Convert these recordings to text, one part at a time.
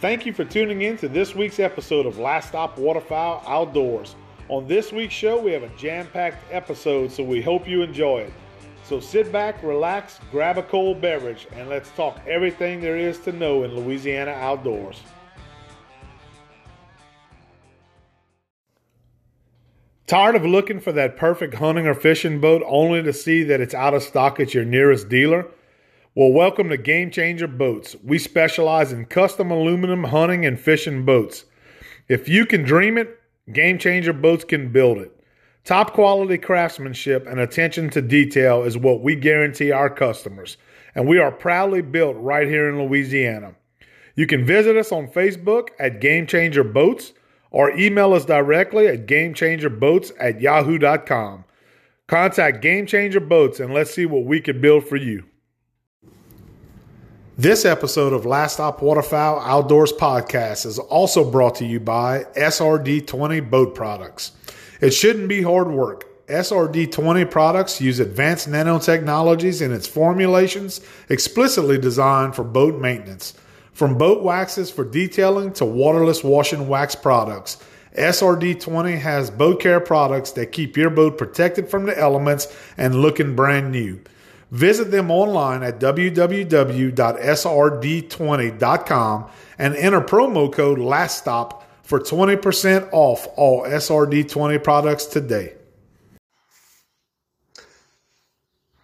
Thank you for tuning in to this week's episode of Last Stop Waterfowl Outdoors. On this week's show, we have a jam packed episode, so we hope you enjoy it. So sit back, relax, grab a cold beverage, and let's talk everything there is to know in Louisiana outdoors. Tired of looking for that perfect hunting or fishing boat only to see that it's out of stock at your nearest dealer? Well, welcome to Game Changer Boats. We specialize in custom aluminum hunting and fishing boats. If you can dream it, Game Changer Boats can build it. Top quality craftsmanship and attention to detail is what we guarantee our customers, and we are proudly built right here in Louisiana. You can visit us on Facebook at Game Changer Boats or email us directly at gamechangerboats at yahoo.com. Contact Game Changer Boats and let's see what we can build for you. This episode of Last Stop Waterfowl Outdoors Podcast is also brought to you by SRD20 Boat Products. It shouldn't be hard work. SRD20 products use advanced nanotechnologies in its formulations explicitly designed for boat maintenance. From boat waxes for detailing to waterless wash and wax products, SRD20 has boat care products that keep your boat protected from the elements and looking brand new. Visit them online at www.srd20.com and enter promo code LASTSTOP for 20% off all SRD20 products today.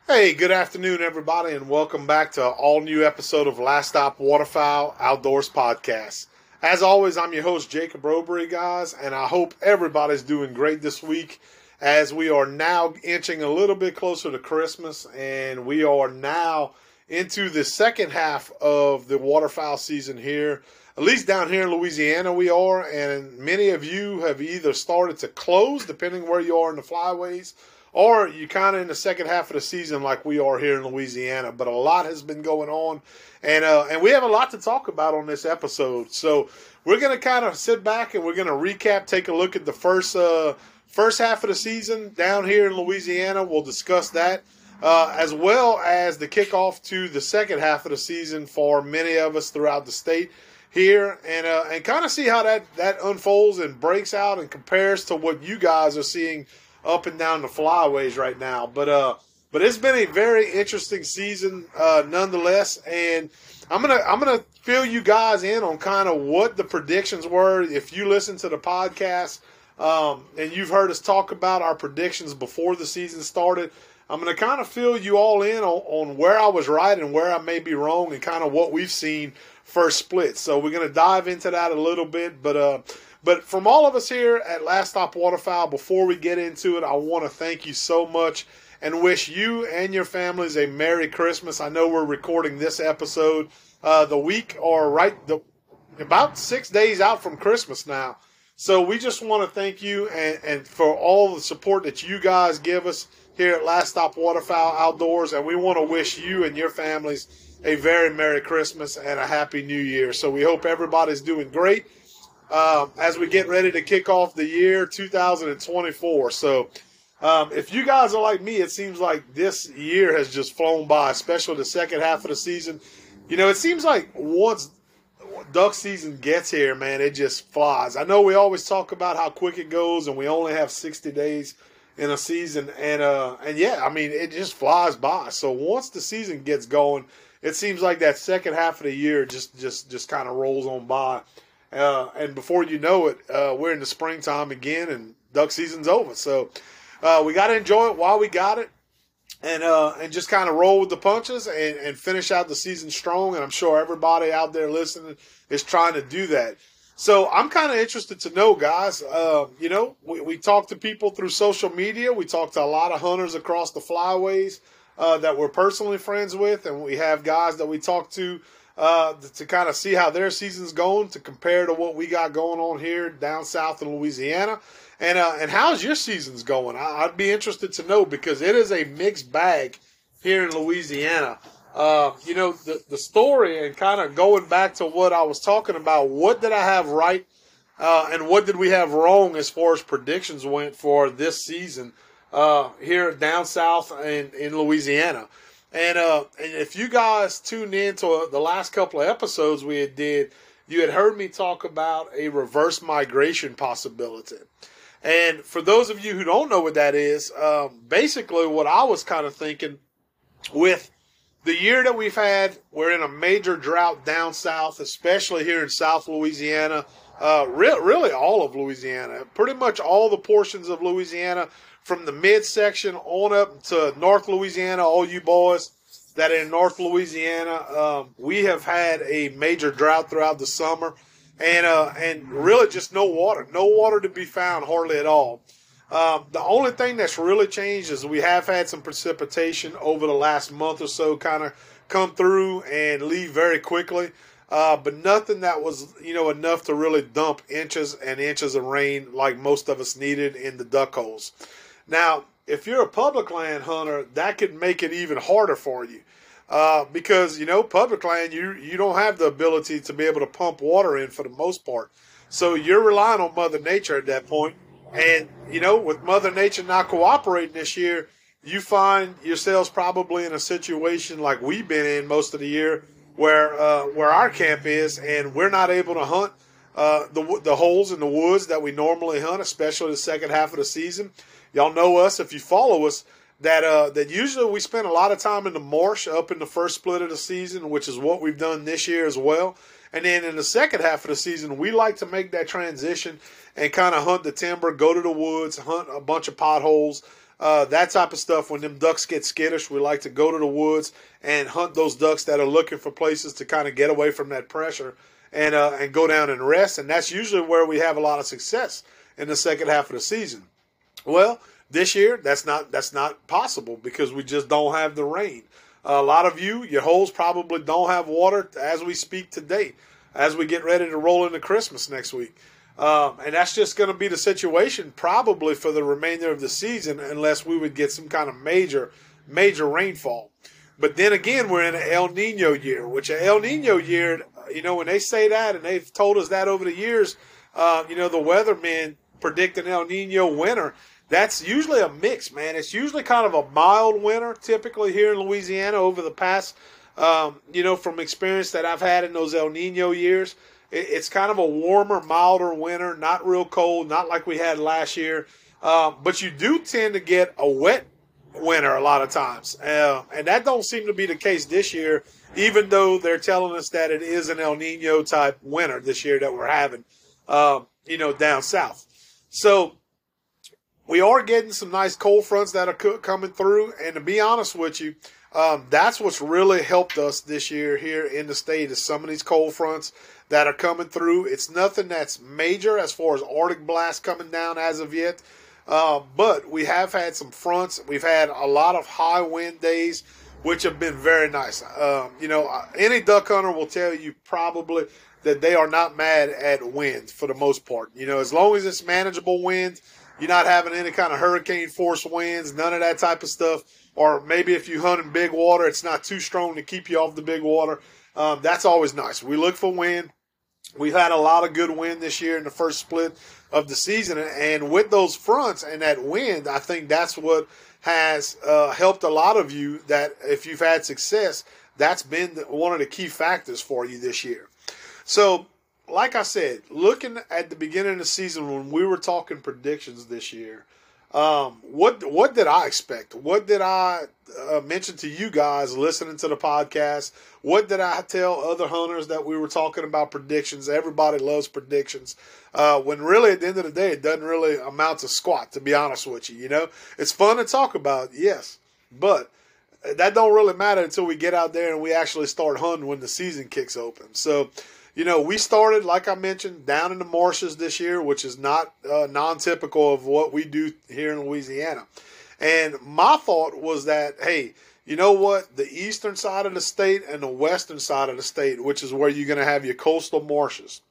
Hey, good afternoon, everybody, and welcome back to all new episode of Last Stop Waterfowl Outdoors Podcast. As always, I'm your host, Jacob Robery, guys, and I hope everybody's doing great this week as we are now inching a little bit closer to Christmas, and we are now into the second half of the waterfowl season here. At least down here in Louisiana, we are, and many of you have either started to close, depending where you are in the flyways, or you kind of in the second half of the season like we are here in Louisiana. But a lot has been going on, and uh, and we have a lot to talk about on this episode. So we're gonna kind of sit back and we're gonna recap, take a look at the first uh, first half of the season down here in Louisiana. We'll discuss that. Uh, as well as the kickoff to the second half of the season for many of us throughout the state here, and uh, and kind of see how that that unfolds and breaks out and compares to what you guys are seeing up and down the flyways right now. But uh, but it's been a very interesting season uh, nonetheless, and I'm gonna I'm gonna fill you guys in on kind of what the predictions were. If you listen to the podcast um, and you've heard us talk about our predictions before the season started. I'm going to kind of fill you all in on, on, where I was right and where I may be wrong and kind of what we've seen first split. So we're going to dive into that a little bit. But uh, but from all of us here at Last Stop Waterfowl, before we get into it, I want to thank you so much and wish you and your families a Merry Christmas. I know we're recording this episode uh, the week or right the about six days out from Christmas now. So we just want to thank you and, and for all the support that you guys give us here at Last Stop Waterfowl Outdoors. And we want to wish you and your families a very Merry Christmas and a Happy New Year. So we hope everybody's doing great um, as we get ready to kick off the year 2024. So, um, if you guys are like me, it seems like this year has just flown by, especially the second half of the season. You know, it seems like once duck season gets here, man, it just flies. I know we always talk about how quick it goes, and we only have 60 days in a season, and uh, and yeah, I mean, it just flies by. So once the season gets going, it seems like that second half of the year just just just kind of rolls on by. Uh, and before you know it, uh, we're in the springtime again, and duck season's over. So uh, we got to enjoy it while we got it, and uh, and just kind of roll with the punches and, and finish out the season strong. And I'm sure everybody out there listening is trying to do that. So I'm kind of interested to know, guys. Uh, you know, we, we talk to people through social media. We talk to a lot of hunters across the flyways uh, that we're personally friends with, and we have guys that we talk to uh, to kind of see how their season's going to compare to what we got going on here down south in Louisiana. And uh, and how's your season's going? I, would be interested to know because it is a mixed bag here in Louisiana. Uh, you know the the story and kind of going back to what I was talking about. What did I have right, uh, and what did we have wrong as far as predictions went for this season uh, here down south in in Louisiana? And uh, and if you guys tuned in to the last couple of episodes we had did, you had heard me talk about a reverse migration possibility. And for those of you who don't know what that is, um, basically what I was kind of thinking with the year that we've had, we're in a major drought down south, especially here in South Louisiana. Uh, re- really, all of Louisiana, pretty much all the portions of Louisiana, from the midsection on up to North Louisiana. All you boys that in North Louisiana, um, we have had a major drought throughout the summer, and uh, and really just no water, no water to be found hardly at all. Um, the only thing that's really changed is we have had some precipitation over the last month or so kind of come through and leave very quickly. Uh, but nothing that was, you know, enough to really dump inches and inches of rain like most of us needed in the duck holes. Now, if you're a public land hunter, that could make it even harder for you. Uh, because, you know, public land, you, you don't have the ability to be able to pump water in for the most part. So you're relying on Mother Nature at that point. And, you know, with Mother Nature not cooperating this year, you find yourselves probably in a situation like we've been in most of the year where uh, where our camp is, and we're not able to hunt uh, the the holes in the woods that we normally hunt, especially the second half of the season. Y'all know us if you follow us that uh, that usually we spend a lot of time in the marsh up in the first split of the season, which is what we've done this year as well. And then in the second half of the season, we like to make that transition and kind of hunt the timber, go to the woods, hunt a bunch of potholes, uh, that type of stuff. When them ducks get skittish, we like to go to the woods and hunt those ducks that are looking for places to kind of get away from that pressure and uh, and go down and rest. And that's usually where we have a lot of success in the second half of the season. Well, this year that's not that's not possible because we just don't have the rain a lot of you, your holes probably don't have water as we speak today, as we get ready to roll into Christmas next week. Um, and that's just going to be the situation probably for the remainder of the season, unless we would get some kind of major, major rainfall. But then again, we're in an El Nino year, which an El Nino year, you know, when they say that, and they've told us that over the years, uh, you know, the weathermen predict an El Nino winter that's usually a mix, man. It's usually kind of a mild winter, typically here in Louisiana over the past, um, you know, from experience that I've had in those El Nino years. It, it's kind of a warmer, milder winter, not real cold, not like we had last year. Uh, but you do tend to get a wet winter a lot of times, uh, and that don't seem to be the case this year. Even though they're telling us that it is an El Nino type winter this year that we're having, uh, you know, down south. So we are getting some nice cold fronts that are coming through. And to be honest with you, um, that's what's really helped us this year here in the state is some of these cold fronts that are coming through. It's nothing that's major as far as Arctic blast coming down as of yet. Uh, but we have had some fronts. We've had a lot of high wind days, which have been very nice. Um, you know, any duck hunter will tell you probably that they are not mad at wind for the most part. You know, as long as it's manageable wind, you're not having any kind of hurricane force winds, none of that type of stuff. Or maybe if you hunt in big water, it's not too strong to keep you off the big water. Um, that's always nice. We look for wind. We've had a lot of good wind this year in the first split of the season, and with those fronts and that wind, I think that's what has uh, helped a lot of you. That if you've had success, that's been one of the key factors for you this year. So like I said, looking at the beginning of the season when we were talking predictions this year, um, what what did I expect? What did I uh, mention to you guys listening to the podcast? What did I tell other hunters that we were talking about predictions? Everybody loves predictions. Uh, when really at the end of the day, it doesn't really amount to squat. To be honest with you, you know, it's fun to talk about, yes, but that don't really matter until we get out there and we actually start hunting when the season kicks open. So you know, we started, like I mentioned, down in the marshes this year, which is not uh, non typical of what we do here in Louisiana. And my thought was that, hey, you know what? The eastern side of the state and the western side of the state, which is where you're going to have your coastal marshes.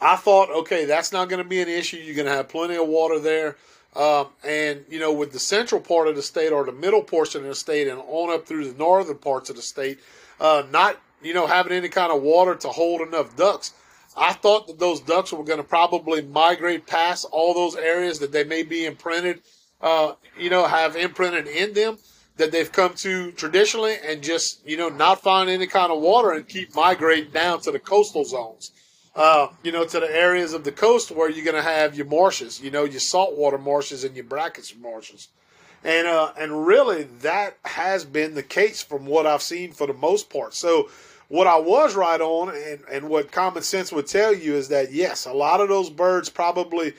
I thought, okay, that's not going to be an issue. You're going to have plenty of water there. Um, and, you know, with the central part of the state or the middle portion of the state and on up through the northern parts of the state, uh, not you know, having any kind of water to hold enough ducks. I thought that those ducks were going to probably migrate past all those areas that they may be imprinted, uh, you know, have imprinted in them. that they've come to traditionally and just, you know, not find any kind of water and keep migrating down to the coastal zones. Uh, you know, to the areas of the coast where you're going to have your marshes, you know, your saltwater marshes and your brackish marshes. And, uh, and really that has been the case from what I've seen for the most part. So what I was right on and, and what common sense would tell you is that yes, a lot of those birds probably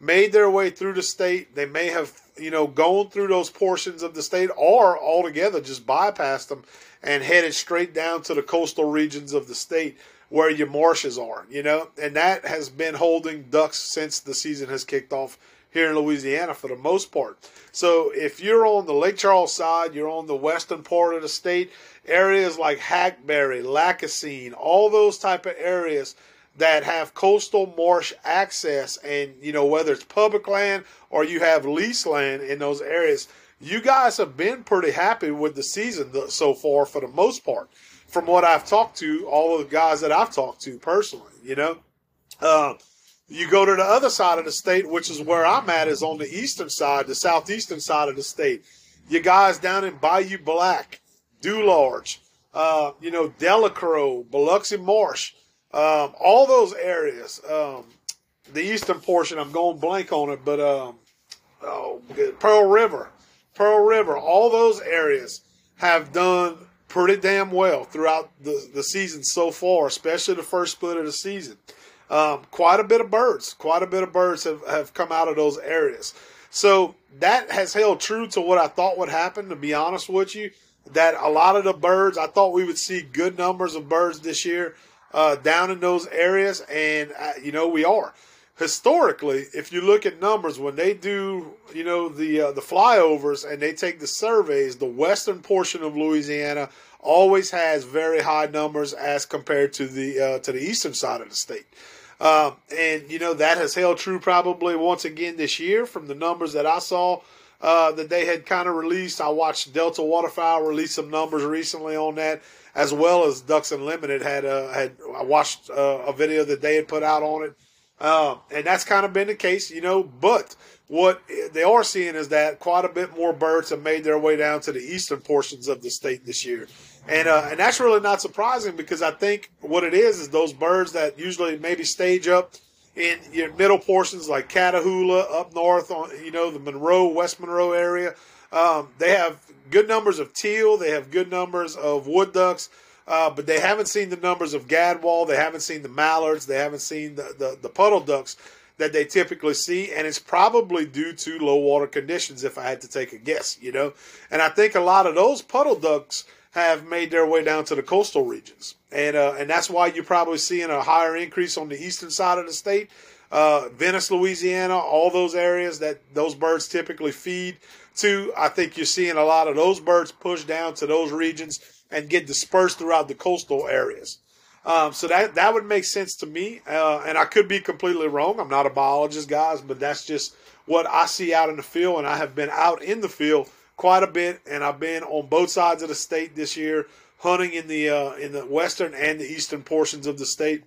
made their way through the state. They may have you know, going through those portions of the state or altogether just bypassed them and headed straight down to the coastal regions of the state where your marshes are, you know, and that has been holding ducks since the season has kicked off here in Louisiana for the most part. So if you're on the Lake Charles side, you're on the western part of the state, areas like Hackberry, Lacassine, all those type of areas that have coastal marsh access and you know whether it's public land or you have lease land in those areas you guys have been pretty happy with the season so far for the most part from what i've talked to all of the guys that i've talked to personally you know uh, you go to the other side of the state which is where i'm at is on the eastern side the southeastern side of the state you guys down in bayou black dularge uh, you know delacroix biloxi marsh um, all those areas, um, the eastern portion, I'm going blank on it, but um, oh, Pearl River, Pearl River, all those areas have done pretty damn well throughout the, the season so far, especially the first split of the season. Um, quite a bit of birds, quite a bit of birds have, have come out of those areas. So that has held true to what I thought would happen, to be honest with you. That a lot of the birds, I thought we would see good numbers of birds this year uh, down in those areas, and uh, you know we are. Historically, if you look at numbers, when they do, you know, the uh, the flyovers and they take the surveys, the western portion of Louisiana always has very high numbers as compared to the uh, to the eastern side of the state. Um, and you know that has held true probably once again this year from the numbers that I saw uh, that they had kind of released. I watched Delta Waterfowl release some numbers recently on that, as well as Ducks Unlimited had uh, had I watched uh, a video that they had put out on it, uh, and that's kind of been the case, you know. But what they are seeing is that quite a bit more birds have made their way down to the eastern portions of the state this year, and uh, and that's really not surprising because I think what it is is those birds that usually maybe stage up in your middle portions like Catahoula up north on you know the Monroe West Monroe area. Um, they have good numbers of teal. They have good numbers of wood ducks, uh, but they haven't seen the numbers of gadwall. They haven't seen the mallards. They haven't seen the, the, the puddle ducks that they typically see, and it's probably due to low water conditions. If I had to take a guess, you know, and I think a lot of those puddle ducks have made their way down to the coastal regions, and uh, and that's why you're probably seeing a higher increase on the eastern side of the state. Uh, Venice, Louisiana, all those areas that those birds typically feed to. I think you're seeing a lot of those birds push down to those regions and get dispersed throughout the coastal areas. Um, so that that would make sense to me, uh, and I could be completely wrong. I'm not a biologist, guys, but that's just what I see out in the field, and I have been out in the field quite a bit, and I've been on both sides of the state this year, hunting in the uh, in the western and the eastern portions of the state,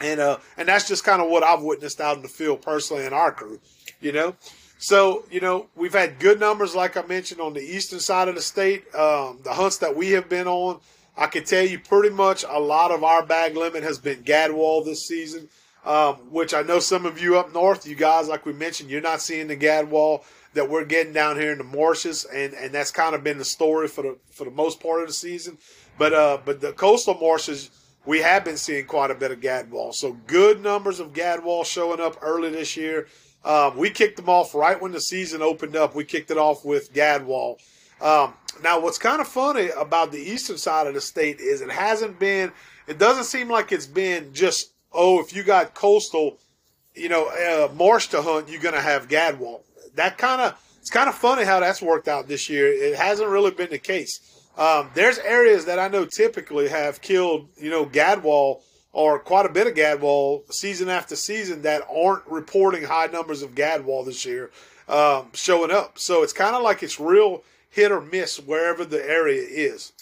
and uh, and that's just kind of what I've witnessed out in the field personally in our crew, you know. So, you know, we've had good numbers, like I mentioned, on the eastern side of the state. Um, the hunts that we have been on, I can tell you pretty much a lot of our bag limit has been gadwall this season, um, which I know some of you up north, you guys, like we mentioned, you're not seeing the gadwall that we're getting down here in the marshes, and, and that's kind of been the story for the for the most part of the season. But uh, but the coastal marshes, we have been seeing quite a bit of gadwall. So good numbers of gadwall showing up early this year. Um, we kicked them off right when the season opened up. We kicked it off with Gadwall. Um, now, what's kind of funny about the eastern side of the state is it hasn't been, it doesn't seem like it's been just, oh, if you got coastal, you know, uh, marsh to hunt, you're going to have Gadwall. That kind of, it's kind of funny how that's worked out this year. It hasn't really been the case. Um, there's areas that I know typically have killed, you know, Gadwall or quite a bit of gadwall season after season that aren't reporting high numbers of gadwall this year um, showing up. So it's kind of like it's real hit or miss wherever the area is.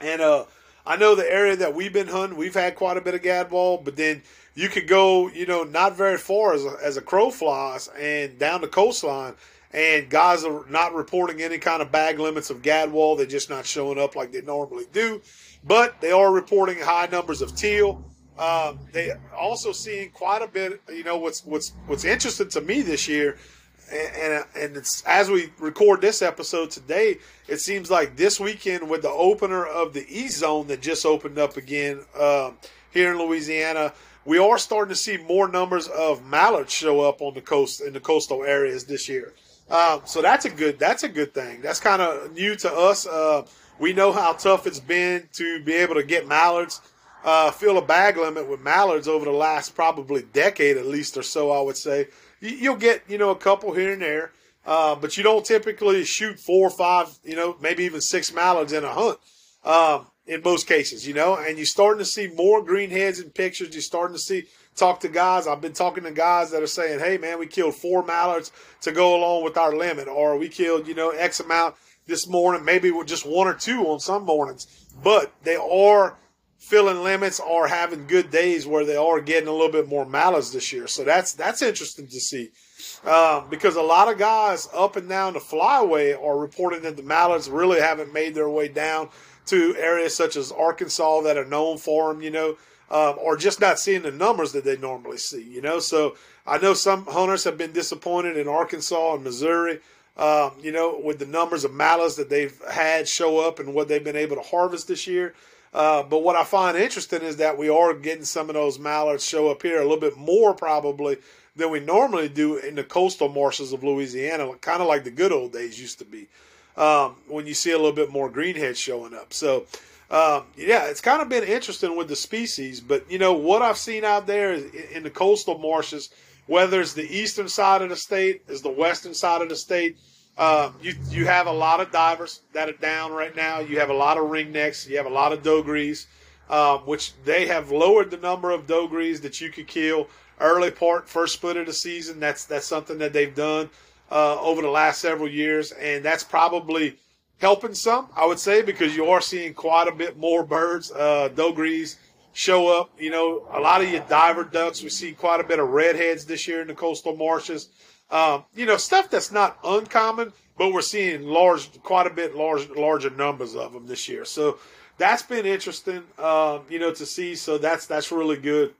And uh, I know the area that we've been hunting, we've had quite a bit of gadwall, but then you could go, you know, not very far as a, as a crow flies and down the coastline, and guys are not reporting any kind of bag limits of gadwall. They're just not showing up like they normally do. But they are reporting high numbers of teal. Um, they also seeing quite a bit. You know what's what's what's interesting to me this year, and and, it's as we record this episode today. It seems like this weekend with the opener of the E Zone that just opened up again um, here in Louisiana, we are starting to see more numbers of mallards show up on the coast in the coastal areas this year. Um, so that's a good that's a good thing. That's kind of new to us. Uh, we know how tough it's been to be able to get mallards, uh, fill a bag limit with mallards over the last probably decade at least or so. I would say you'll get you know a couple here and there, uh, but you don't typically shoot four or five, you know, maybe even six mallards in a hunt. Um, in most cases, you know, and you're starting to see more greenheads in pictures. You're starting to see talk to guys. I've been talking to guys that are saying, "Hey, man, we killed four mallards to go along with our limit, or we killed, you know, X amount this morning, maybe with just one or two on some mornings." But they are filling limits or having good days where they are getting a little bit more mallards this year. So that's that's interesting to see. Um, because a lot of guys up and down the flyway are reporting that the mallards really haven't made their way down to areas such as Arkansas that are known for them, you know, um, or just not seeing the numbers that they normally see, you know. So I know some hunters have been disappointed in Arkansas and Missouri, um, you know, with the numbers of mallards that they've had show up and what they've been able to harvest this year. Uh, but what I find interesting is that we are getting some of those mallards show up here a little bit more probably than we normally do in the coastal marshes of Louisiana, kind of like the good old days used to be um, when you see a little bit more greenheads showing up. So, um, yeah, it's kind of been interesting with the species. But, you know, what I've seen out there in the coastal marshes, whether it's the eastern side of the state, is the western side of the state, uh, you you have a lot of divers that are down right now. You have a lot of ringnecks. You have a lot of dogrees, um, which they have lowered the number of dogrees that you could kill early part first split of the season. That's that's something that they've done uh, over the last several years, and that's probably helping some, I would say, because you are seeing quite a bit more birds, uh, dogries show up. You know, a lot of your diver ducks. We see quite a bit of redheads this year in the coastal marshes. Um, you know, stuff that's not uncommon, but we're seeing large, quite a bit large, larger numbers of them this year. So that's been interesting, um, you know, to see. So that's that's really good.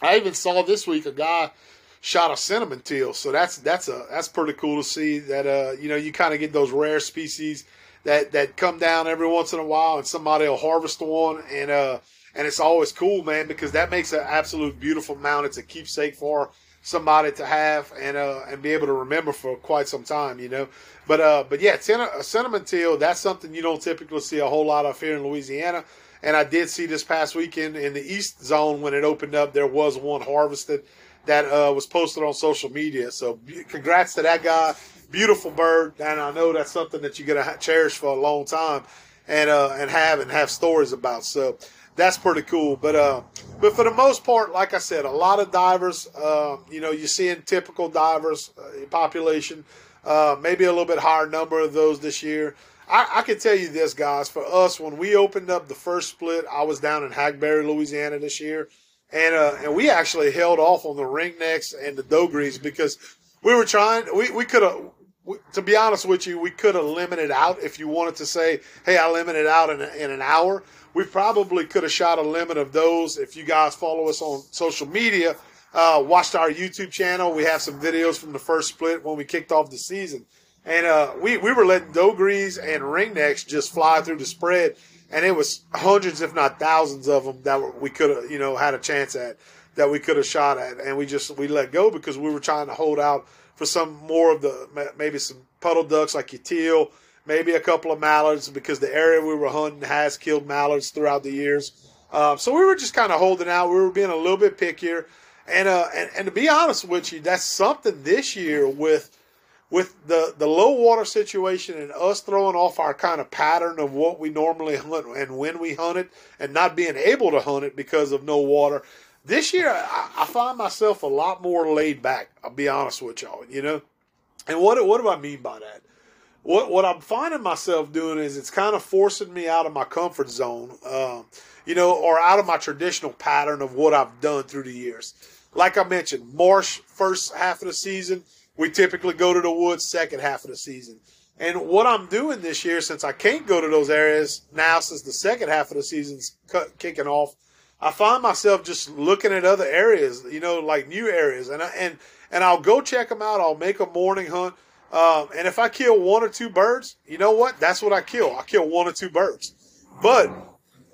I even saw this week a guy shot a cinnamon teal. So that's that's a that's pretty cool to see that uh you know you kind of get those rare species that that come down every once in a while and somebody will harvest one and uh and it's always cool man because that makes an absolute beautiful mount. It's a keepsake for somebody to have and uh and be able to remember for quite some time, you know. But uh but yeah, a cinnamon teal that's something you don't typically see a whole lot of here in Louisiana. And I did see this past weekend in the East Zone when it opened up, there was one harvested that uh, was posted on social media. So congrats to that guy. Beautiful bird, and I know that's something that you're gonna cherish for a long time, and uh, and have and have stories about. So that's pretty cool. But uh, but for the most part, like I said, a lot of divers. Uh, you know, you're seeing typical divers uh, population. Uh, maybe a little bit higher number of those this year. I, I can tell you this, guys. For us, when we opened up the first split, I was down in Hackberry, Louisiana this year and uh, and we actually held off on the ringnecks and the dogries because we were trying. We we could have. To be honest with you, we could have limited out if you wanted to say, "Hey, I limited out in, a, in an hour." We probably could have shot a limit of those. If you guys follow us on social media, uh, watched our YouTube channel, we have some videos from the first split when we kicked off the season, and uh, we we were letting dogries and ringnecks just fly through the spread and it was hundreds, if not thousands, of them that we could have, you know, had a chance at that we could have shot at, and we just we let go because we were trying to hold out for some more of the maybe some puddle ducks like your teal, maybe a couple of mallards because the area we were hunting has killed mallards throughout the years. Uh, so we were just kind of holding out. We were being a little bit pickier, and uh, and and to be honest with you, that's something this year with with the, the low water situation and us throwing off our kind of pattern of what we normally hunt and when we hunt it and not being able to hunt it because of no water. This year, I, I find myself a lot more laid back. I'll be honest with y'all, you know. And what what do I mean by that? What what I'm finding myself doing is it's kind of forcing me out of my comfort zone, um, you know, or out of my traditional pattern of what I've done through the years. Like I mentioned, Marsh first half of the season we typically go to the woods second half of the season. And what I'm doing this year, since I can't go to those areas now, since the second half of the season's kicking off, I find myself just looking at other areas, you know, like new areas, and I, and and I'll go check them out. I'll make a morning hunt, um, and if I kill one or two birds, you know what? That's what I kill. I kill one or two birds, but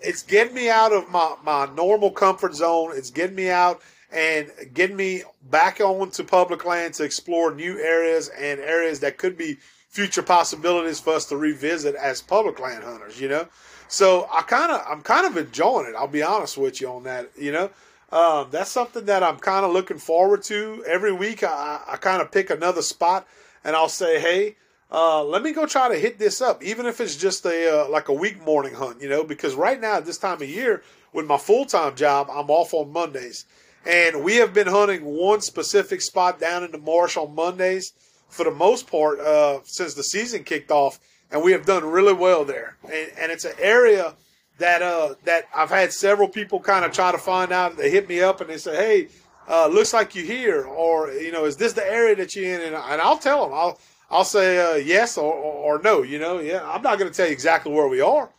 it's getting me out of my my normal comfort zone. It's getting me out and getting me back onto public land to explore new areas and areas that could be future possibilities for us to revisit as public land hunters, you know. So I kind of I'm kind of enjoying it. I'll be honest with you on that, you know. Um, that's something that I'm kind of looking forward to. Every week I, I kind of pick another spot and I'll say, hey, uh, let me go try to hit this up, even if it's just a uh, like a week morning hunt, you know. Because right now at this time of year, with my full time job, I'm off on Mondays, and we have been hunting one specific spot down in the marsh on Mondays for the most part uh, since the season kicked off, and we have done really well there. And, and it's an area that uh, that I've had several people kind of try to find out. They hit me up and they say, "Hey, uh, looks like you're here," or you know, "Is this the area that you're in?" And, and I'll tell them. I'll I'll say uh, yes or, or, or, no. You know, yeah. I'm not going to tell you exactly where we are,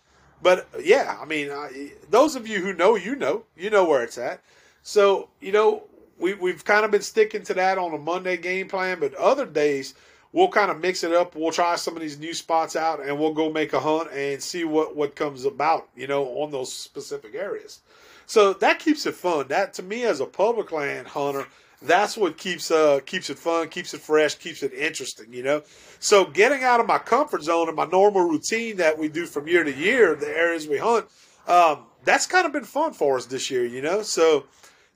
but yeah. I mean, I, those of you who know, you know, you know where it's at. So you know, we, we've kind of been sticking to that on a Monday game plan, but other days we'll kind of mix it up. We'll try some of these new spots out and we'll go make a hunt and see what, what comes about, you know, on those specific areas. So that keeps it fun. That to me as a public land hunter, that's what keeps uh keeps it fun, keeps it fresh, keeps it interesting, you know. So getting out of my comfort zone and my normal routine that we do from year to year, the areas we hunt, um, that's kind of been fun for us this year, you know. So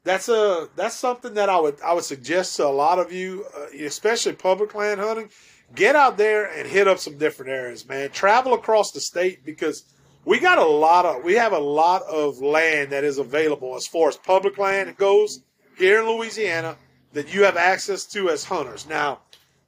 that's a that's something that I would I would suggest to a lot of you, uh, especially public land hunting. Get out there and hit up some different areas, man. Travel across the state because we got a lot of we have a lot of land that is available as far as public land goes here in Louisiana that you have access to as hunters. Now,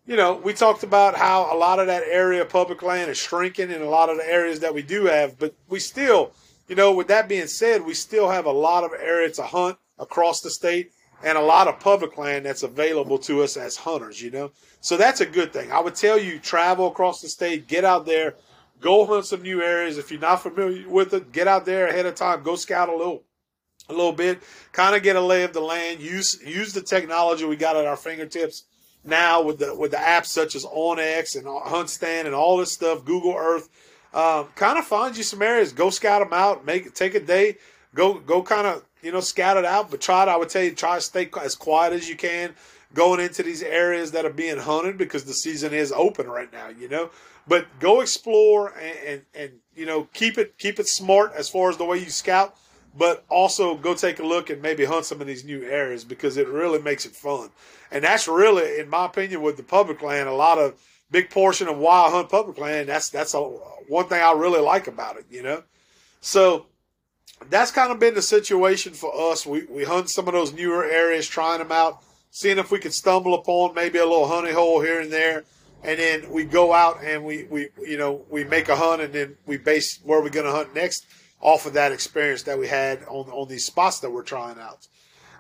you know, we talked about how a lot of that area public land is shrinking in a lot of the areas that we do have, but we still, you know, with that being said, we still have a lot of areas to hunt across the state and a lot of public land that's available to us as hunters, you know. So that's a good thing. I would tell you travel across the state, get out there, go hunt some new areas. If you're not familiar with it, get out there ahead of time, go scout a little a little bit, kind of get a lay of the land, use use the technology we got at our fingertips now with the with the apps such as OnX and HuntStand and all this stuff, Google Earth. Um, kind of find you some areas, go scout them out, make take a day, go go kind of you know, scout it out, but try to, I would tell you, try to stay as quiet as you can going into these areas that are being hunted because the season is open right now, you know. But go explore and, and, and you know, keep it keep it smart as far as the way you scout, but also go take a look and maybe hunt some of these new areas because it really makes it fun. And that's really, in my opinion, with the public land, a lot of big portion of why I hunt public land. That's that's a, one thing I really like about it, you know. So that's kind of been the situation for us. We we hunt some of those newer areas, trying them out, seeing if we could stumble upon maybe a little honey hole here and there, and then we go out and we we you know we make a hunt, and then we base where we're going to hunt next off of that experience that we had on on these spots that we're trying out.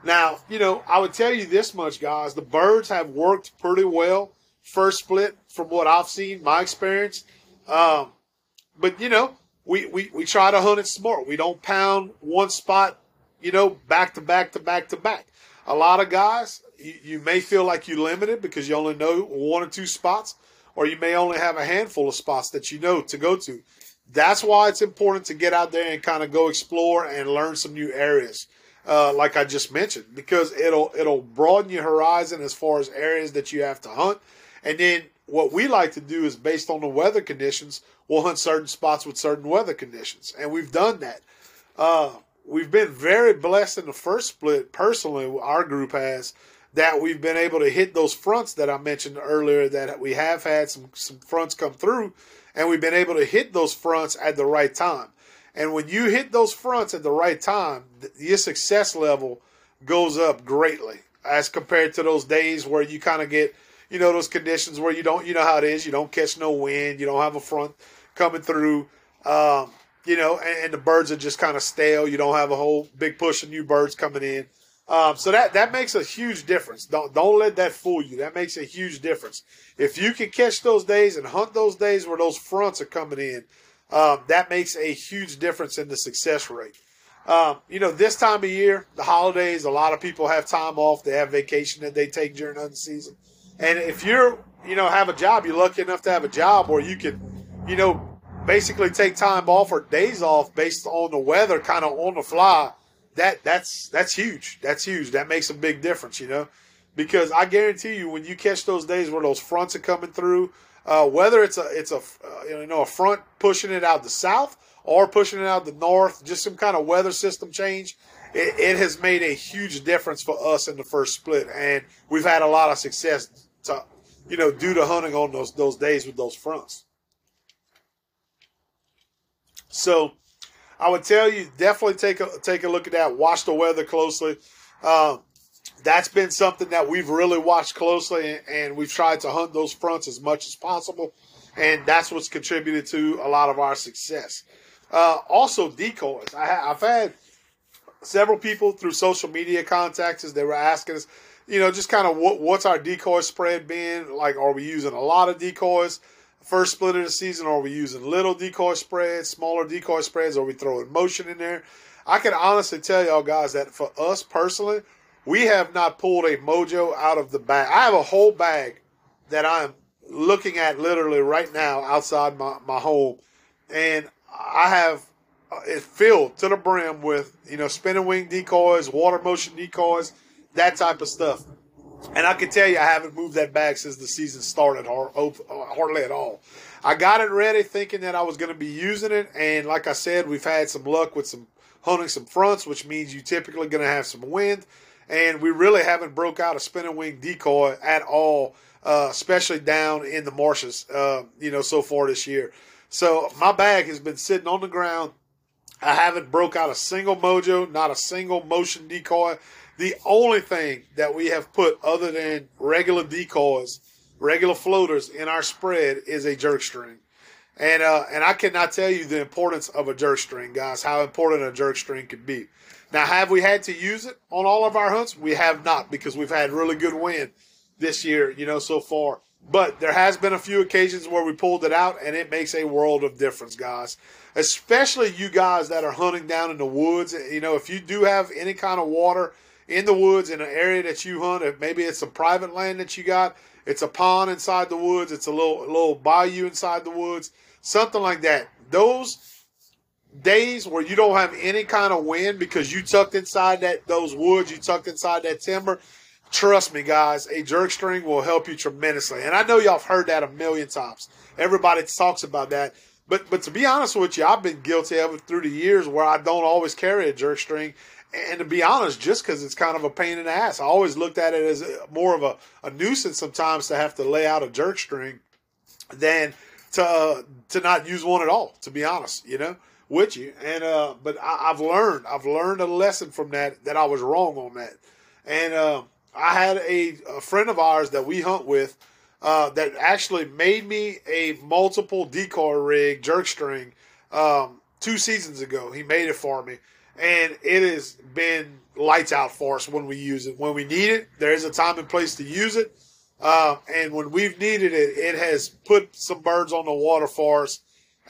Now, you know, I would tell you this much, guys: the birds have worked pretty well first split from what I've seen, my experience. Um, but you know, we, we, we try to hunt it smart. We don't pound one spot, you know, back to back to back to back. A lot of guys, you, you may feel like you're limited because you only know one or two spots, or you may only have a handful of spots that you know to go to. That's why it's important to get out there and kind of go explore and learn some new areas, uh, like I just mentioned, because it'll it'll broaden your horizon as far as areas that you have to hunt, and then what we like to do is based on the weather conditions, we'll hunt certain spots with certain weather conditions, and we've done that. Uh, we've been very blessed in the first split. Personally, our group has that we've been able to hit those fronts that I mentioned earlier. That we have had some some fronts come through, and we've been able to hit those fronts at the right time. And when you hit those fronts at the right time, your success level goes up greatly as compared to those days where you kind of get you know those conditions where you don't you know how it is you don't catch no wind you don't have a front coming through um, you know and, and, the birds are just kind of stale you don't have a whole big push of new birds coming in Um, so that that makes a huge difference. Don't don't let that fool you. That makes a huge difference. If you can catch those days and hunt those days where those fronts are coming in, um, that makes a huge difference in the success rate. Um, you know, this time of year, the holidays, a lot of people have time off. They have vacation that they take during hunting season. And if you're, you know, have a job, you're lucky enough to have a job where you can, you know, basically take time off or days off based on the weather, kind of on the fly. That that's that's huge. That's huge. That makes a big difference, you know, because I guarantee you, when you catch those days where those fronts are coming through, uh, whether it's a it's a uh, you know a front pushing it out the south or pushing it out the north, just some kind of weather system change, it, it, has made a huge difference for us in the first split, and we've had a lot of success to, you know, due to hunting on those those days with those fronts. So, I would tell you definitely take a take a look at that. Watch the weather closely. Um, that's been something that we've really watched closely, and, and we've tried to hunt those fronts as much as possible, and that's what's contributed to a lot of our success. Uh, also, decoys. I have had several people through social media contacts us. They were asking us, you know, just kind of what, what's our decoy spread been? Like, are we using a lot of decoys? First split of the season, are we using little decoy spreads, smaller decoy spreads? Are we throwing motion in there? I can honestly tell y'all guys that for us personally, we have not pulled a mojo out of the bag. I have a whole bag that I'm looking at literally right now outside my, my home. And I have uh, it filled to the brim with you know spinning wing decoys, water motion decoys, that type of stuff. And I can tell you, I haven't moved that bag since the season started, hardly at all. I got it ready thinking that I was going to be using it, and like I said, we've had some luck with some hunting some fronts, which means you typically going to have some wind, and we really haven't broke out a spinning wing decoy at all, uh, especially down in the marshes, uh, you know, so far this year. So my bag has been sitting on the ground. I haven't broke out a single mojo, not a single motion decoy. The only thing that we have put other than regular decoys, regular floaters in our spread is a jerk string. And uh, and I cannot tell you the importance of a jerk string, guys, how important a jerk string could be. Now, have we had to use it on all of our hunts? We have not because we've had really good wind this year, you know, so far. But there has been a few occasions where we pulled it out, and it makes a world of difference, guys. Especially you guys that are hunting down in the woods. You know, if you do have any kind of water in the woods in an area that you hunt, maybe it's some private land that you got, it's a pond inside the woods, it's a little little bayou inside the woods, something like that. Those days where you don't have any kind of wind because you tucked inside that those woods, you tucked inside that timber, Trust me, guys, a jerk string will help you tremendously. And I know y'all have heard that a million times. Everybody talks about that. But but to be honest with you, I've been guilty of it through the years where I don't always carry a jerk string. And to be honest, just because it's kind of a pain in the ass, I always looked at it as more of a, a nuisance sometimes to have to lay out a jerk string than to uh, to not use one at all. To be honest, you know, with you. And uh, but I, have learned I've learned a lesson from that that I was wrong on that. And uh, I had a, a friend of ours that we hunt with uh, that actually made me a multiple decoy rig jerk string um, two seasons ago. He made it for me, and it has been lights out for us when we use it. When we need it, there is a time and place to use it. Uh, and when we've needed it, it has put some birds on the water for us,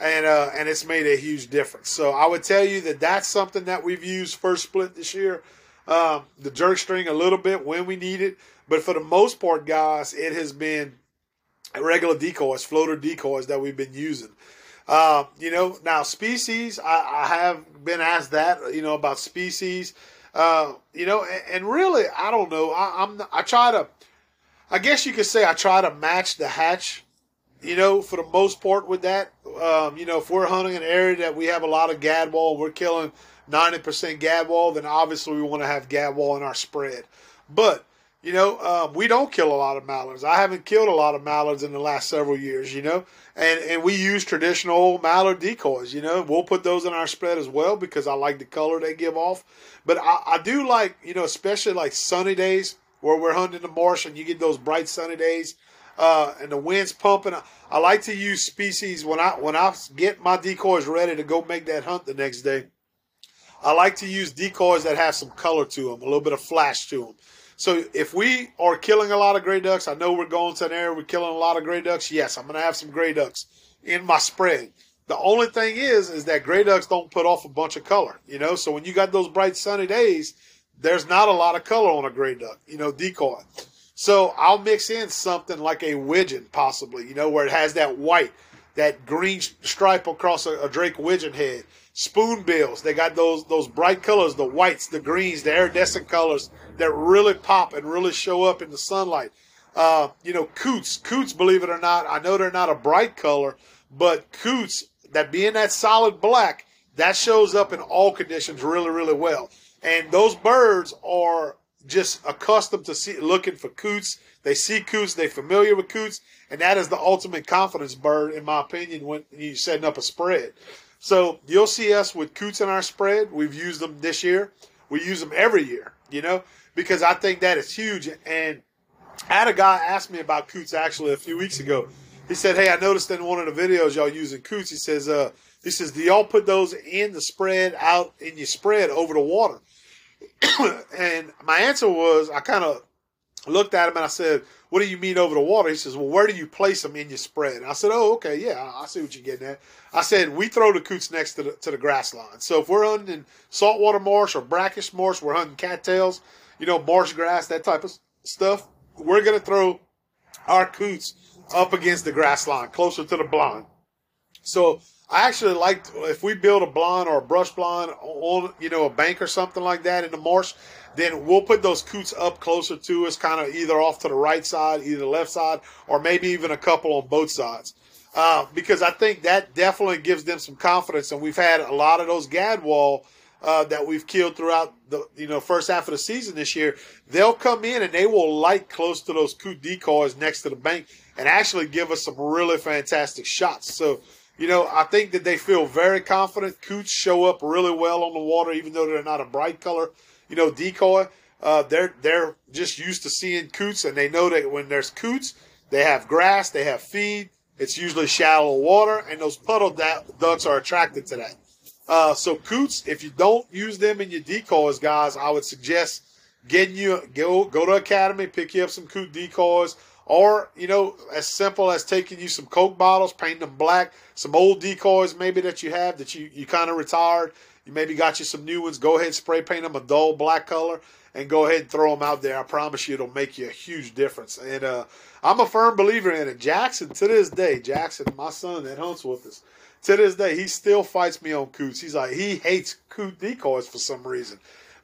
and uh, and it's made a huge difference. So I would tell you that that's something that we've used first split this year um, the jerk string a little bit when we need it. But for the most part, guys, it has been regular decoys, floater decoys that we've been using. Uh, you know, now species, I, I, have been asked that, you know, about species. Uh, you know, and, and, really, I don't know. I, I'm I try to, I guess you could say I try to match the hatch. You know, for the most part with that. Um, you know, if we're hunting an area that we have a lot of gadwall, we're killing 90% gadwall, then obviously we want to have gadwall in our spread. But, you know, um, we don't kill a lot of mallards. I haven't killed a lot of mallards in the last several years, you know, and, and we use traditional mallard decoys, you know, we'll put those in our spread as well because I like the color they give off. But I, I do like, you know, especially like sunny days where we're hunting the marsh and you get those bright sunny days. Uh, and the wind's pumping. I, I like to use species when I when I get my decoys ready to go make that hunt the next day. I like to use decoys that have some color to them, a little bit of flash to them. So if we are killing a lot of gray ducks, I know we're going to an area we're killing a lot of gray ducks. Yes, I'm going to have some gray ducks in my spread. The only thing is, is that gray ducks don't put off a bunch of color, you know. So when you got those bright sunny days, there's not a lot of color on a gray duck, you know, decoy. So I'll mix in something like a widgeon, possibly, you know, where it has that white, that green stripe across a, a Drake widgeon head. Spoonbills, they got those those bright colors, the whites, the greens, the iridescent colors that really pop and really show up in the sunlight. Uh, you know, coots, coots, believe it or not, I know they're not a bright color, but coots, that being that solid black, that shows up in all conditions really, really well. And those birds are just accustomed to see, looking for coots. They see coots, they're familiar with coots, and that is the ultimate confidence bird, in my opinion, when you're setting up a spread. So you'll see us with coots in our spread. We've used them this year. We use them every year, you know, because I think that is huge. And I had a guy ask me about coots actually a few weeks ago. He said, "Hey, I noticed in one of the videos y'all using coots." He says, "Uh, he says, do y'all put those in the spread out in your spread over the water?" and my answer was, I kind of looked at him and I said, "What do you mean over the water?" He says, "Well, where do you place them in your spread?" And I said, "Oh, okay, yeah, I see what you're getting at." I said, "We throw the coots next to the to the grass line. So if we're hunting saltwater marsh or brackish marsh, we're hunting cattails, you know, marsh grass, that type of stuff. We're gonna throw our coots up against the grass line, closer to the blind. So I actually like if we build a blind or a brush blind on you know a bank or something like that in the marsh, then we'll put those coots up closer to us, kind of either off to the right side, either the left side, or maybe even a couple on both sides. Uh, because I think that definitely gives them some confidence, and we've had a lot of those gadwall uh, that we've killed throughout the you know first half of the season this year. They'll come in and they will light close to those coot decoys next to the bank and actually give us some really fantastic shots. So you know, I think that they feel very confident. Coots show up really well on the water, even though they're not a bright color, you know, decoy. Uh, they're they're just used to seeing coots, and they know that when there's coots, they have grass, they have feed. It's usually shallow water, and those puddle ducks are attracted to that. Uh, so coots, if you don't use them in your decoys, guys, I would suggest getting you go go to academy, pick you up some coot decoys. Or, you know, as simple as taking you some Coke bottles, painting them black, some old decoys maybe that you have that you, you kind of retired. You maybe got you some new ones. Go ahead, spray paint them a dull black color and go ahead and throw them out there. I promise you it'll make you a huge difference. And uh, I'm a firm believer in it. Jackson, to this day, Jackson, my son that hunts with us, to this day, he still fights me on coots. He's like, he hates coot decoys for some reason.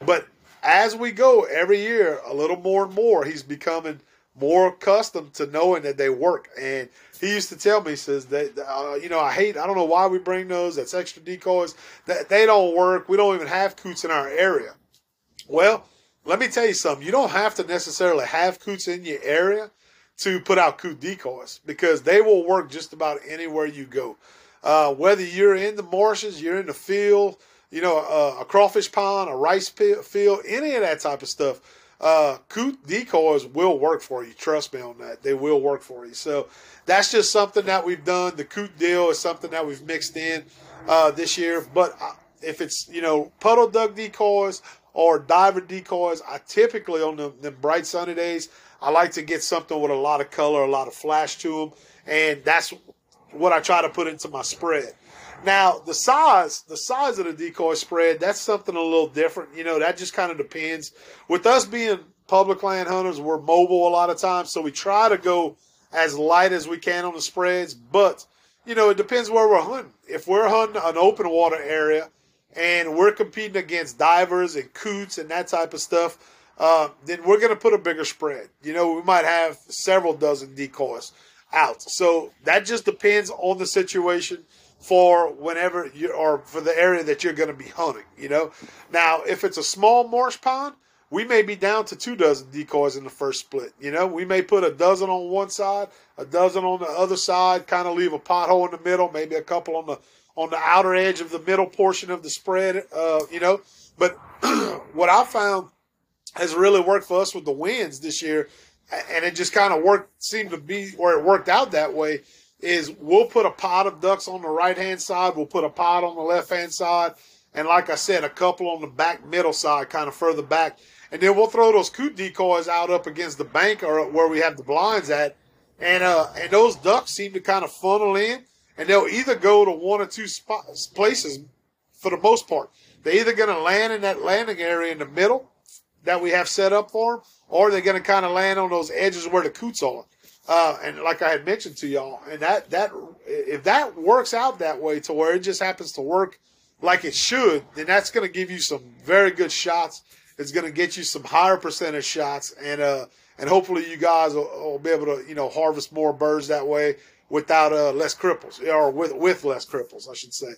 But as we go every year, a little more and more, he's becoming more accustomed to knowing that they work. And he used to tell me, he says that, uh, you know, I hate, I don't know why we bring those. That's extra decoys. That they don't work. We don't even have coots in our area. Well, let me tell you something. You don't have to necessarily have coots in your area to put out coot decoys because they will work just about anywhere you go. Uh, whether you're in the marshes, you're in the field, you know, uh, a crawfish pond, a rice field, any of that type of stuff uh, coot decoys will work for you. Trust me on that. They will work for you. So that's just something that we've done. The coot deal is something that we've mixed in uh, this year. But uh, if it's, you know, puddle duck decoys or diver decoys, I typically on the, the bright sunny days, I like to get something with a lot of color, a lot of flash to them. And that's what I try to put into my spread. Now, the size, the size of the decoy spread, that's something a little different. You know, that just kind of depends. With us being public land hunters, we're mobile a lot of times, so we try to go as light as we can on the spreads. But, you know, it depends where we're hunting. If we're hunting an open water area and we're competing against divers and coots and that type of stuff, uh, then we're going to put a bigger spread. You know, we might have several dozen decoys out. So that just depends on the situation for whenever you or for the area that you're going to be hunting. You know, now if it's a small marsh pond, we may be down to two dozen decoys in the first split. You know, we may put a dozen on one side, a dozen on the other side, kind of leave a pothole in the middle, maybe a couple on the on the outer edge of the middle portion of the spread. Uh, you know, but what I found has really worked for us with the winds this year, and it just kind of worked, seemed to be where it worked out that way is we'll put a pot of ducks on the right hand side, we'll put a pot on the left hand side, and like I said, a couple on the back middle side, kind of further back. And then we'll throw those coot decoys out up against the bank or where we have the blinds at. And, uh, and those ducks seem to kind of funnel in and they'll either go to one or two spots, places for the most part. They're either going to land in that landing area in the middle that we have set up for them, or they're going to kind of land on those edges where the coots are. Uh, and like I had mentioned to y'all, and that that if that works out that way to where it just happens to work like it should, then that's going to give you some very good shots. It's going to get you some higher percentage shots, and uh, and hopefully you guys will, will, be able to you know harvest more birds that way without uh, less cripples or with with less cripples, I should say.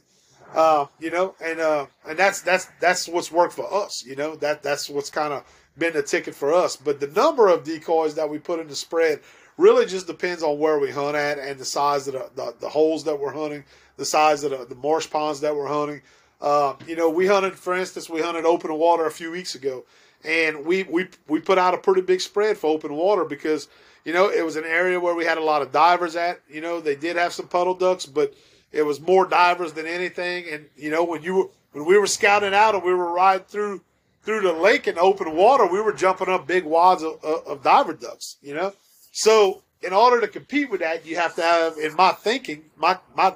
Uh, you know, and uh, and that's that's that's what's worked for us. You know, that that's what's kind of been the ticket for us. But the number of decoys that we put in the spread really just depends on where we hunt at and the size of the, the, the holes that we're hunting, the size of the, the marsh ponds that we're hunting. Uh, you know, we hunted, for instance, we hunted open water a few weeks ago, and we we we put out a pretty big spread for open water because you know it was an area where we had a lot of divers at. You know, they did have some puddle ducks, but it was more divers than anything. And you know, when you were, when we were scouting out and we were riding through through the lake in open water, we were jumping up big wads of, of, of diver ducks. You know, so in order to compete with that, you have to have, in my thinking, my my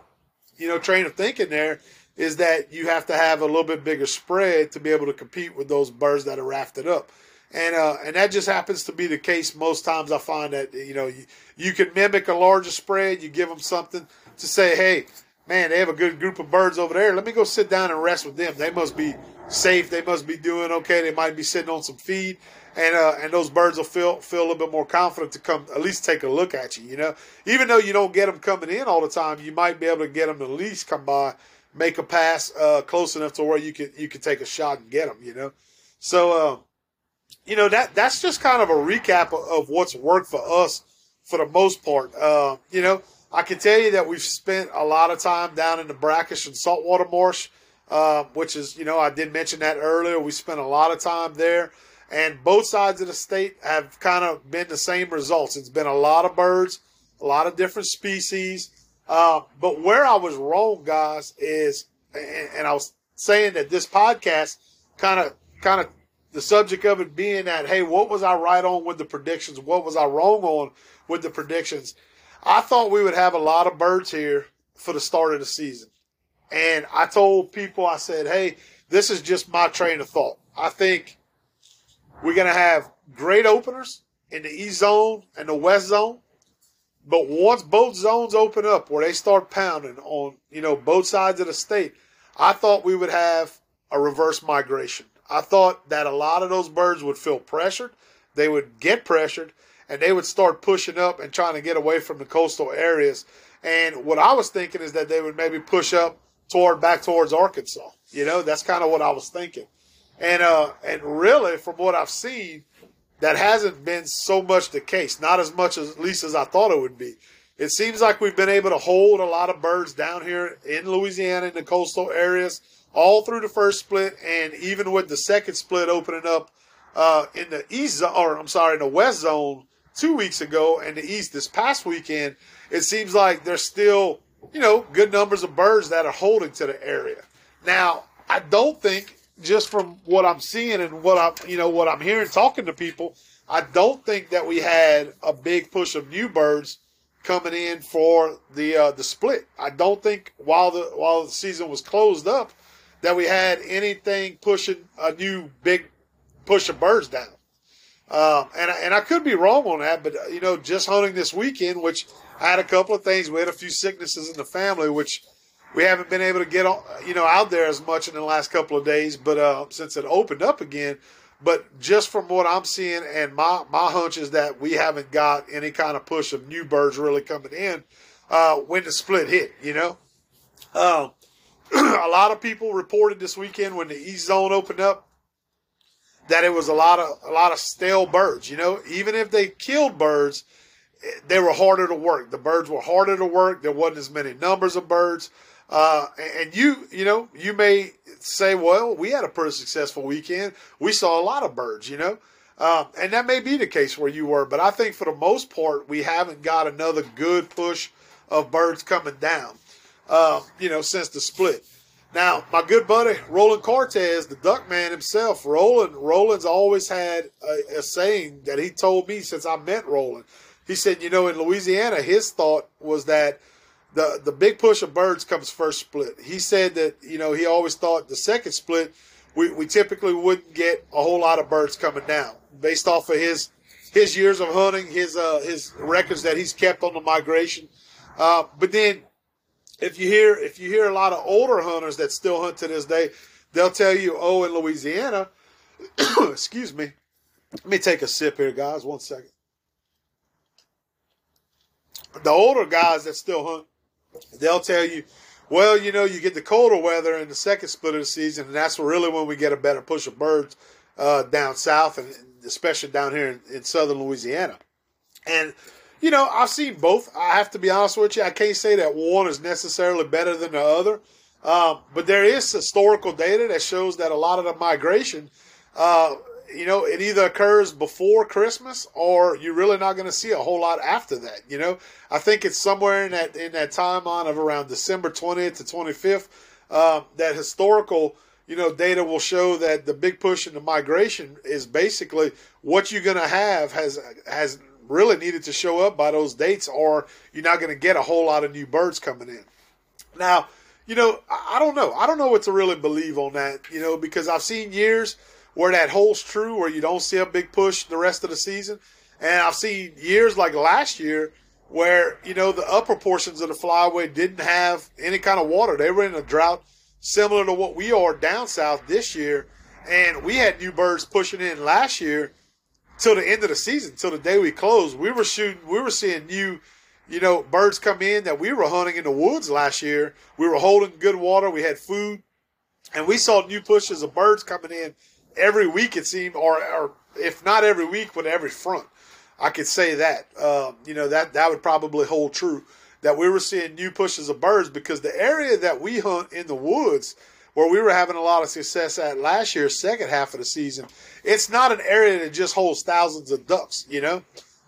you know train of thinking there is that you have to have a little bit bigger spread to be able to compete with those birds that are rafted up. And uh, and that just happens to be the case most times. I find that you know you, you can mimic a larger spread. You give them something to say, hey, man, they have a good group of birds over there. Let me go sit down and rest with them. They must be safe. They must be doing okay. They might be sitting on some feed and uh, and those birds will feel feel a little bit more confident to come at least take a look at you. You know, even though you don't get them coming in all the time, you might be able to get them to at least come by, make a pass uh, close enough to where you can you can take a shot and get them. You know, so uh, you know that that's just kind of a recap of, of what's worked for us for the most part. Uh, you know, I can tell you that we've spent a lot of time down in the brackish and saltwater marsh. Uh, which is, you know, I did mention that earlier. We spent a lot of time there and both sides of the state have kind of been the same results. It's been a lot of birds, a lot of different species. Uh, but where I was wrong, guys, is, and, and I was saying that this podcast kind of, kind of, the subject of it being that, hey, what was I right on with the predictions? What was I wrong on with the predictions? I thought we would have a lot of birds here for the start of the season. And I told people, I said, hey, this is just my train of thought. I think we're going to have great openers in the East Zone and the West Zone. But once both zones open up where they start pounding on, you know, both sides of the state, I thought we would have a reverse migration. I thought that a lot of those birds would feel pressured. They would get pressured and they would start pushing up and trying to get away from the coastal areas. And what I was thinking is that they would maybe push up toward back towards Arkansas. You know, that's kind of what I was thinking. And uh, and really, from what I've seen, that hasn't been so much the case. Not as much as at least as I thought it would be. It seems like we've been able to hold a lot of birds down here in Louisiana in the coastal areas all through the first split, and even with the second split opening up uh, in the east or I'm sorry, in the west zone two weeks ago, and the east this past weekend. It seems like there's still, you know, good numbers of birds that are holding to the area. Now, I don't think just from what I'm seeing and what I'm, you know, what I'm hearing talking to people, I don't think that we had a big push of new birds coming in for the uh, the split. I don't think while the while the season was closed up that we had anything pushing a new big push of birds down. Um, and and I could be wrong on that, but you know, just hunting this weekend, which I had a couple of things. We had a few sicknesses in the family, which we haven't been able to get you know out there as much in the last couple of days, but uh, since it opened up again. But just from what I'm seeing, and my my hunch is that we haven't got any kind of push of new birds really coming in uh, when the split hit. You know, uh, a lot of people reported this weekend when the East Zone opened up that it was a lot of a lot of stale birds. You know, even if they killed birds, they were harder to work. The birds were harder to work. There wasn't as many numbers of birds. Uh, and you, you know, you may say, well, we had a pretty successful weekend. We saw a lot of birds, you know, um, and that may be the case where you were, but I think for the most part, we haven't got another good push of birds coming down, uh, you know, since the split. Now, my good buddy Roland Cortez, the duck man himself, Roland, Roland's always had a, a saying that he told me since I met Roland. He said, you know, in Louisiana, his thought was that the the big push of birds comes first split. He said that you know he always thought the second split we, we typically wouldn't get a whole lot of birds coming down based off of his his years of hunting, his uh, his records that he's kept on the migration. Uh, but then if you hear if you hear a lot of older hunters that still hunt to this day, they'll tell you, oh, in Louisiana, excuse me. Let me take a sip here, guys. One second. The older guys that still hunt, they'll tell you, well, you know, you get the colder weather in the second split of the season, and that's really when we get a better push of birds uh, down south, and especially down here in, in southern Louisiana. And you know, I've seen both. I have to be honest with you. I can't say that one is necessarily better than the other. Um, but there is historical data that shows that a lot of the migration, uh, you know, it either occurs before Christmas or you're really not going to see a whole lot after that. You know, I think it's somewhere in that in that timeline of around December 20th to 25th uh, that historical you know data will show that the big push in the migration is basically what you're going to have has has really needed to show up by those dates, or you're not going to get a whole lot of new birds coming in. Now, you know, I don't know. I don't know what to really believe on that, you know, because I've seen years where that holds true, where you don't see a big push the rest of the season. And I've seen years like last year where, you know, the upper portions of the flyway didn't have any kind of water. They were in a drought similar to what we are down south this year. And we had new birds pushing in last year till the end of the season, till the day we closed. We were shooting, we were seeing new, you know, birds come in that we were hunting in the woods last year. We were holding good water. We had food, and we saw new pushes of birds coming in every week. It seemed, or, or if not every week, but every front. I could say that. Um, you know that that would probably hold true. That we were seeing new pushes of birds because the area that we hunt in the woods where we were having a lot of success at last year, second half of the season, it's not an area that just holds thousands of ducks. You know,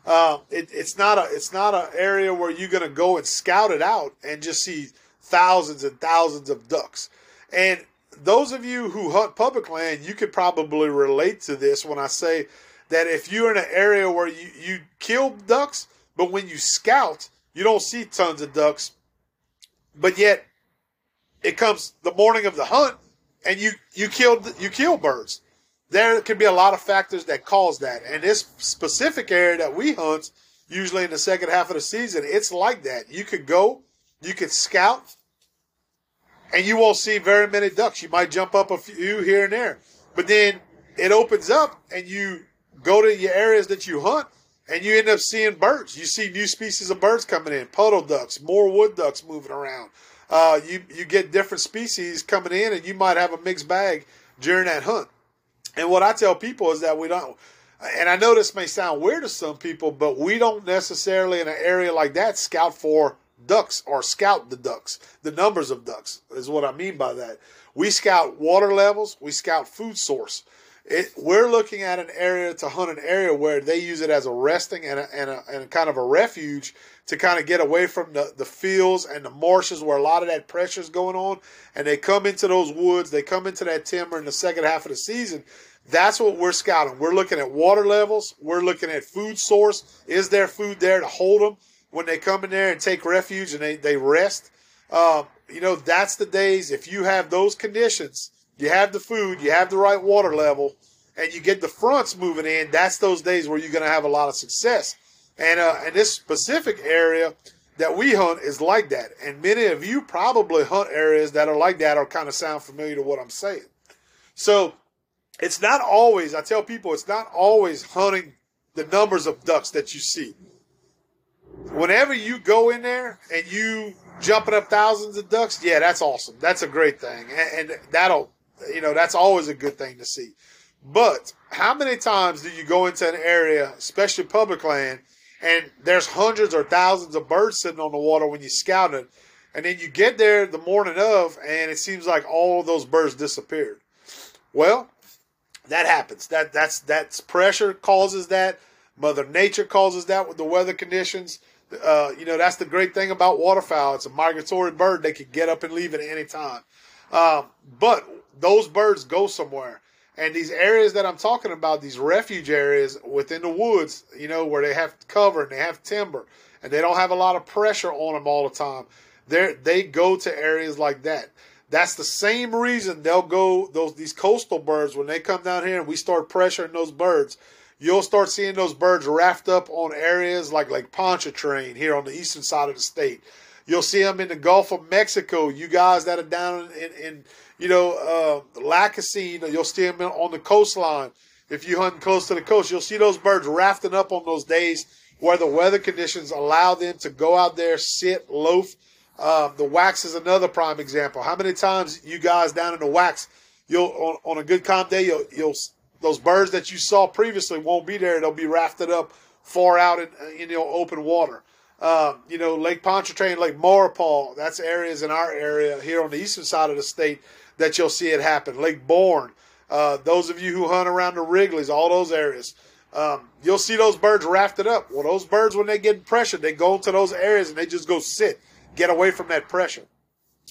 uh, it, it's not a it's not an area where you're going to go and scout it out and just see thousands and thousands of ducks. And those of you who hunt public land, you could probably relate to this when I say that if you're in an area where you, you kill ducks, but when you scout, you don't see tons of ducks, but yet it comes the morning of the hunt and you you killed you kill birds. There can be a lot of factors that cause that. And this specific area that we hunt, usually in the second half of the season, it's like that. You could go, you could scout, and you won't see very many ducks. You might jump up a few here and there. But then it opens up and you go to your areas that you hunt and you end up seeing birds. You see new species of birds coming in, puddle ducks, more wood ducks moving around uh, you you get different species coming in, and you might have a mixed bag during that hunt. And what I tell people is that we don't. And I know this may sound weird to some people, but we don't necessarily in an area like that scout for ducks or scout the ducks. The numbers of ducks is what I mean by that. We scout water levels. We scout food source. It, we're looking at an area to hunt an area where they use it as a resting and a, and a, and kind of a refuge to kind of get away from the, the fields and the marshes where a lot of that pressure is going on. And they come into those woods, they come into that timber in the second half of the season. That's what we're scouting. We're looking at water levels. We're looking at food source. Is there food there to hold them when they come in there and take refuge and they, they rest? Um, you know, that's the days. If you have those conditions, you have the food, you have the right water level, and you get the fronts moving in, that's those days where you're going to have a lot of success. And uh, and this specific area that we hunt is like that. And many of you probably hunt areas that are like that or kind of sound familiar to what I'm saying. So it's not always, I tell people, it's not always hunting the numbers of ducks that you see. Whenever you go in there and you jumping up thousands of ducks, yeah, that's awesome. That's a great thing. And, and that'll, you know, that's always a good thing to see. But how many times do you go into an area, especially public land, and there's hundreds or thousands of birds sitting on the water when you scout it. And then you get there the morning of, and it seems like all those birds disappeared. Well, that happens. That that's that's pressure causes that. Mother Nature causes that with the weather conditions. Uh, you know that's the great thing about waterfowl. It's a migratory bird; they can get up and leave at any time. Um, but those birds go somewhere. And these areas that I'm talking about, these refuge areas within the woods, you know, where they have cover and they have timber and they don't have a lot of pressure on them all the time, they they go to areas like that. That's the same reason they'll go those these coastal birds when they come down here and we start pressuring those birds. You'll start seeing those birds raft up on areas like like Pontchartrain here on the eastern side of the state. You'll see them in the Gulf of Mexico. You guys that are down in, in you know, uh, Lacassine, you'll see them on the coastline. If you hunt close to the coast, you'll see those birds rafting up on those days where the weather conditions allow them to go out there, sit, loaf. Um, the wax is another prime example. How many times you guys down in the wax, you'll on, on a good calm day, you'll, you'll those birds that you saw previously won't be there. They'll be rafted up far out in, in you know open water. Um, you know, Lake Pontchartrain, Lake Maurepas, that's areas in our area here on the eastern side of the state that you'll see it happen. Lake Borgne, uh, those of you who hunt around the Rigolets, all those areas, um, you'll see those birds rafted up. Well, those birds, when they get pressured, they go into those areas and they just go sit, get away from that pressure.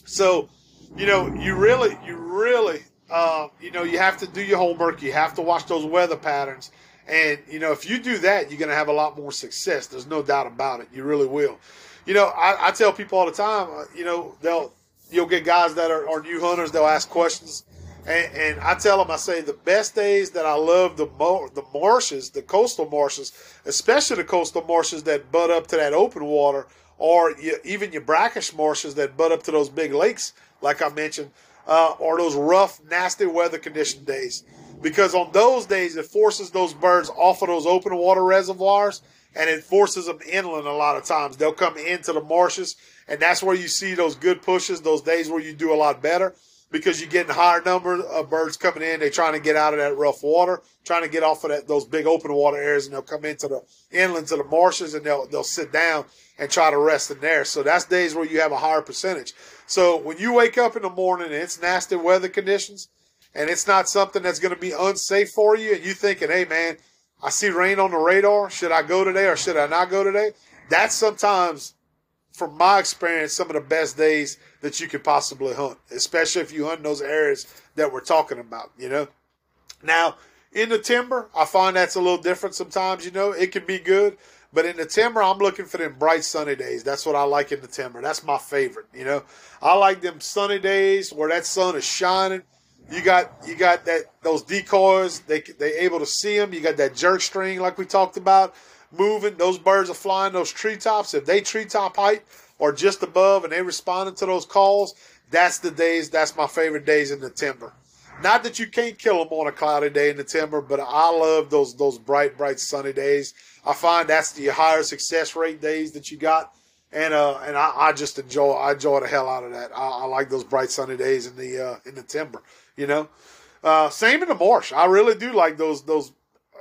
So, you know, you really, you really, uh, you know, you have to do your homework. You have to watch those weather patterns. And, you know, if you do that, you're going to have a lot more success. There's no doubt about it. You really will. You know, I, I tell people all the time, uh, you know, they'll, you'll get guys that are, are new hunters. They'll ask questions, and, and, I tell them, I say the best days that I love the mo- the marshes, the coastal marshes, especially the coastal marshes that butt up to that open water, or you, even your brackish marshes that butt up to those big lakes, like I mentioned, uh, or those rough, nasty weather condition days. Because on those days, it forces those birds off of those open water reservoirs and it forces them inland a lot of times. They'll come into the marshes, and that's where you see those good pushes, those days where you do a lot better because you're getting higher number of birds coming in. They're trying to get out of that rough water, trying to get off of that those big open water areas, and they'll come into the inland to the marshes, and they'll they'll sit down and try to rest in there. So that's days where you have a higher percentage. So when you wake up in the morning and it's nasty weather conditions, and it's not something that's going to be unsafe for you, and you're thinking, hey man I see rain on the radar. Should I go today or should I not go today? That's sometimes, from my experience, some of the best days that you could possibly hunt, especially if you hunt those areas that we're talking about, you know? Now, in the timber, I find that's a little different sometimes, you know? It can be good. But in the timber, I'm looking for them bright sunny days. That's what I like in the timber. That's my favorite, you know? I like them sunny days where that sun is shining you got you got that those decoys. They they able to see them. You got that jerk string like we talked about moving. Those birds are flying those treetops. If they treetop height or just above, and they responding to those calls, that's the days. That's my favorite days in the timber. Not that you can't kill them on a cloudy day in the timber, but I love those those bright, bright sunny days. I find that's the higher success rate days that you got, and uh, and I, I just enjoy I enjoy the hell out of that. I, I like those bright sunny days in the uh, in the timber. You know, uh, same in the marsh. I really do like those those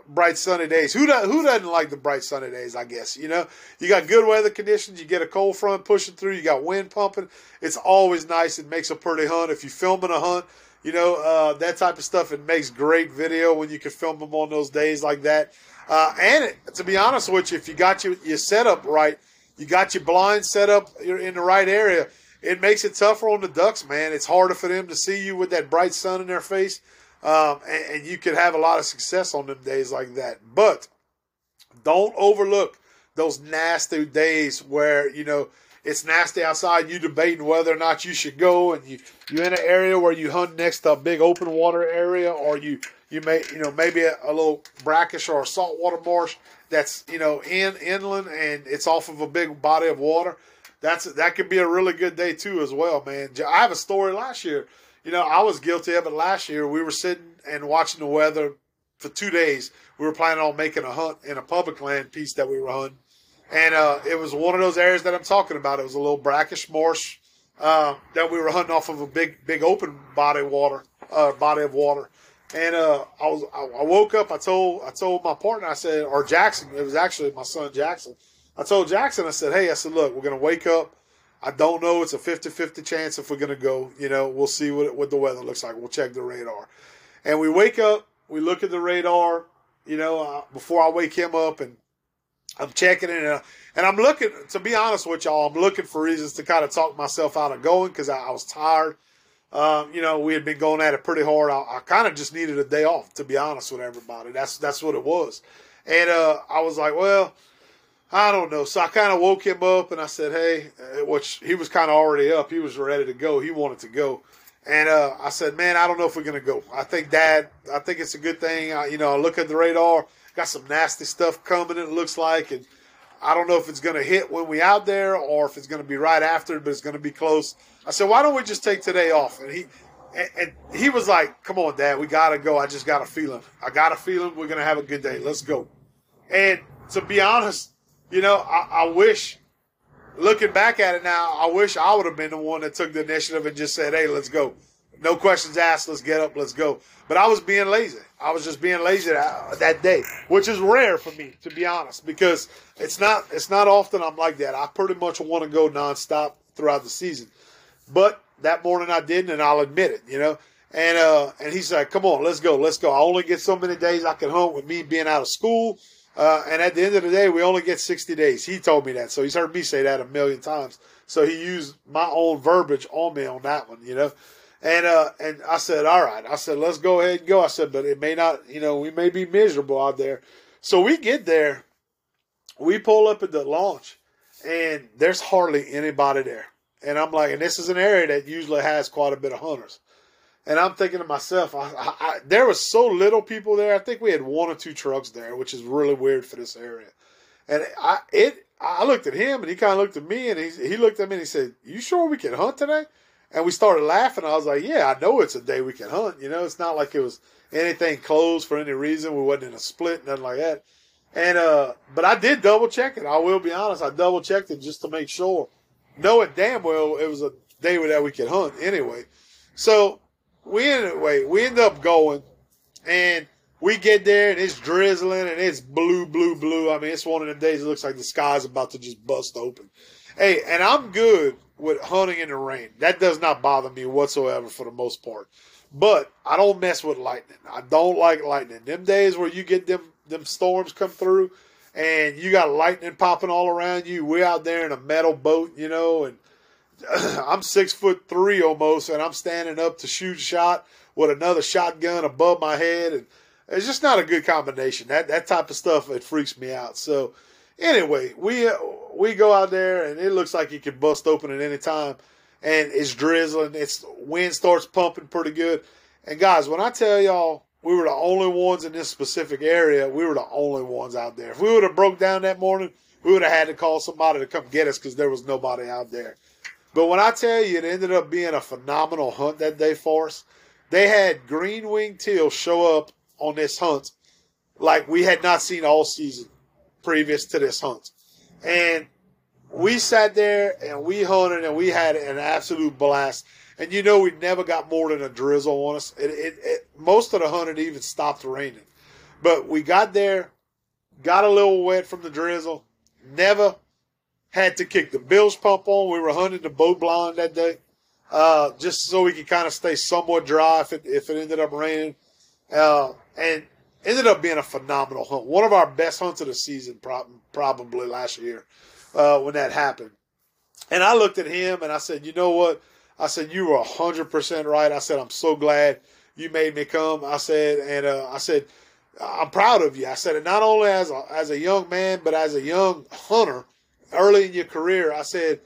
bright sunny days. Who do, who doesn't like the bright sunny days? I guess you know you got good weather conditions. You get a cold front pushing through. You got wind pumping. It's always nice. It makes a pretty hunt. If you're filming a hunt, you know uh, that type of stuff. It makes great video when you can film them on those days like that. Uh, and it, to be honest with you, if you got your your setup right, you got your blind set up. In the right area it makes it tougher on the Ducks, man. It's harder for them to see you with that bright sun in their face, um, and, and you could have a lot of success on them days like that. But don't overlook those nasty days where you know it's nasty outside. You debating whether or not you should go, and you you're in an area where you hunt next to a big open water area, or you you may you know maybe a, a little brackish or a saltwater marsh that's you know in inland and it's off of a big body of water that's that could be a really good day too as well, man. I have a story last year. You know, I was guilty of it last year. We were sitting and watching the weather for two days. We were planning on making a hunt in a public land piece that we were hunting, and uh, it was one of those areas that I'm talking about. It was a little brackish marsh uh, that we were hunting off of a big, big open body water, uh, body of water. And uh, I was, I woke up. I told, I told my partner. I said, or Jackson. It was actually my son Jackson. I told Jackson, I said, hey, I said, look, we're to wake up. I don't know. It's a 50 50 chance if we're to go. You know, we'll see what, what the weather looks like. We'll check the radar. And we wake up, we look at the radar, you know, uh, before I wake him up, and I'm checking it. And, and I'm looking, to be honest with y'all, I'm looking for reasons to kind of talk myself out of going because I, I, was tired. Um, you know, we had been going at it pretty hard. I, I kind of just needed a day off, to be honest with everybody. That's that's what it was. And uh, I was like, well, I don't know. So I kind of woke him up and I said, hey, uh, which he was kind of already up. He was ready to go. He wanted to go. And uh, I said, man, I don't know if we're to go. I think, Dad, I think it's a good thing. I, you know, I look at the radar, got some nasty stuff coming, it looks like. And I don't know if it's going to hit when we out there or if it's going to be right after, but it's going to be close. I said, why don't we just take today off? And he, and, and he was like, come on, Dad, we got to go. I just got a feeling. I got a feeling we're going to have a good day. Let's go. And to be honest, you know, I, I wish looking back at it now, I wish I would have been the one that took the initiative and just said, "Hey, let's go." No questions asked. Let's get up. Let's go. But I was being lazy. I was just being lazy that, that day, which is rare for me, to be honest, because it's not it's not often I'm like that. I pretty much want to go nonstop throughout the season, but that morning I didn't, and I'll admit it. You know. And uh, and he said, "Come on, let's go, let's go. I only get so many days I can hunt with me being out of school, uh, and at the end of the day, we only get 60 days. He told me that. So he's heard me say that a million times. So he used my own verbiage on me on that one, you know. And uh, and I said, all right. I said, let's go ahead and go. I said, but it may not, you know, we may be miserable out there. So we get there, we pull up at the launch, and there's hardly anybody there. And I'm like, and this is an area that usually has quite a bit of hunters. And I'm thinking to myself, I, I, I, there was so little people there. I think we had one or two trucks there, which is really weird for this area. And I it I looked at him and he kind of looked at me and he he looked at me and he said, "You sure we can hunt today?" And we started laughing. I was like, "Yeah, I know it's a day we can hunt. You know, it's not like it was anything closed for any reason. We wasn't in a split, nothing like that." And uh, but I did double check it. I will be honest. I double checked it just to make sure, knowing damn well it was a day that we could hunt anyway. So we anyway we end up going, and we get there and it's drizzling and it's blue, blue, blue. I mean, it's one of the days it looks like the sky's about to just bust open. Hey, and I'm good with hunting in the rain. That does not bother me whatsoever for the most part. But I don't mess with lightning. I don't like lightning. Them days where you get them them storms come through and you got lightning popping all around you. We're out there in a metal boat, you know, and I'm six foot three almost, and I'm standing up to shoot a shot with another shotgun above my head, and it's just not a good combination. That that type of stuff it freaks me out. So anyway, we uh, we go out there, and it looks like it could bust open at any time, and it's drizzling. It's wind starts pumping pretty good, and guys, when I tell y'all we were the only ones in this specific area, we were the only ones out there. If we would have broke down that morning, we would have had to call somebody to come get us because there was nobody out there. But when I tell you it ended up being a phenomenal hunt that day for us, they had green winged teal show up on this hunt like we had not seen all season previous to this hunt. And we sat there and we hunted and we had an absolute blast. And you know, we never got more than a drizzle on us. It, it, it, most of the hunt even stopped raining. But we got there, got a little wet from the drizzle, never had to kick the bilge pump on. We were hunting the boat blind that day, uh, just so we could kind of stay somewhat dry if it if it ended up raining, uh, and ended up being a phenomenal hunt. One of our best hunts of the season, probably last year uh, when that happened. And I looked at him and I said, you know what? I said you were hundred percent right. I said I'm so glad you made me come. I said, and uh, I said. I'm proud of you. I said it not only as a, as a young man, but as a young hunter early in your career, I said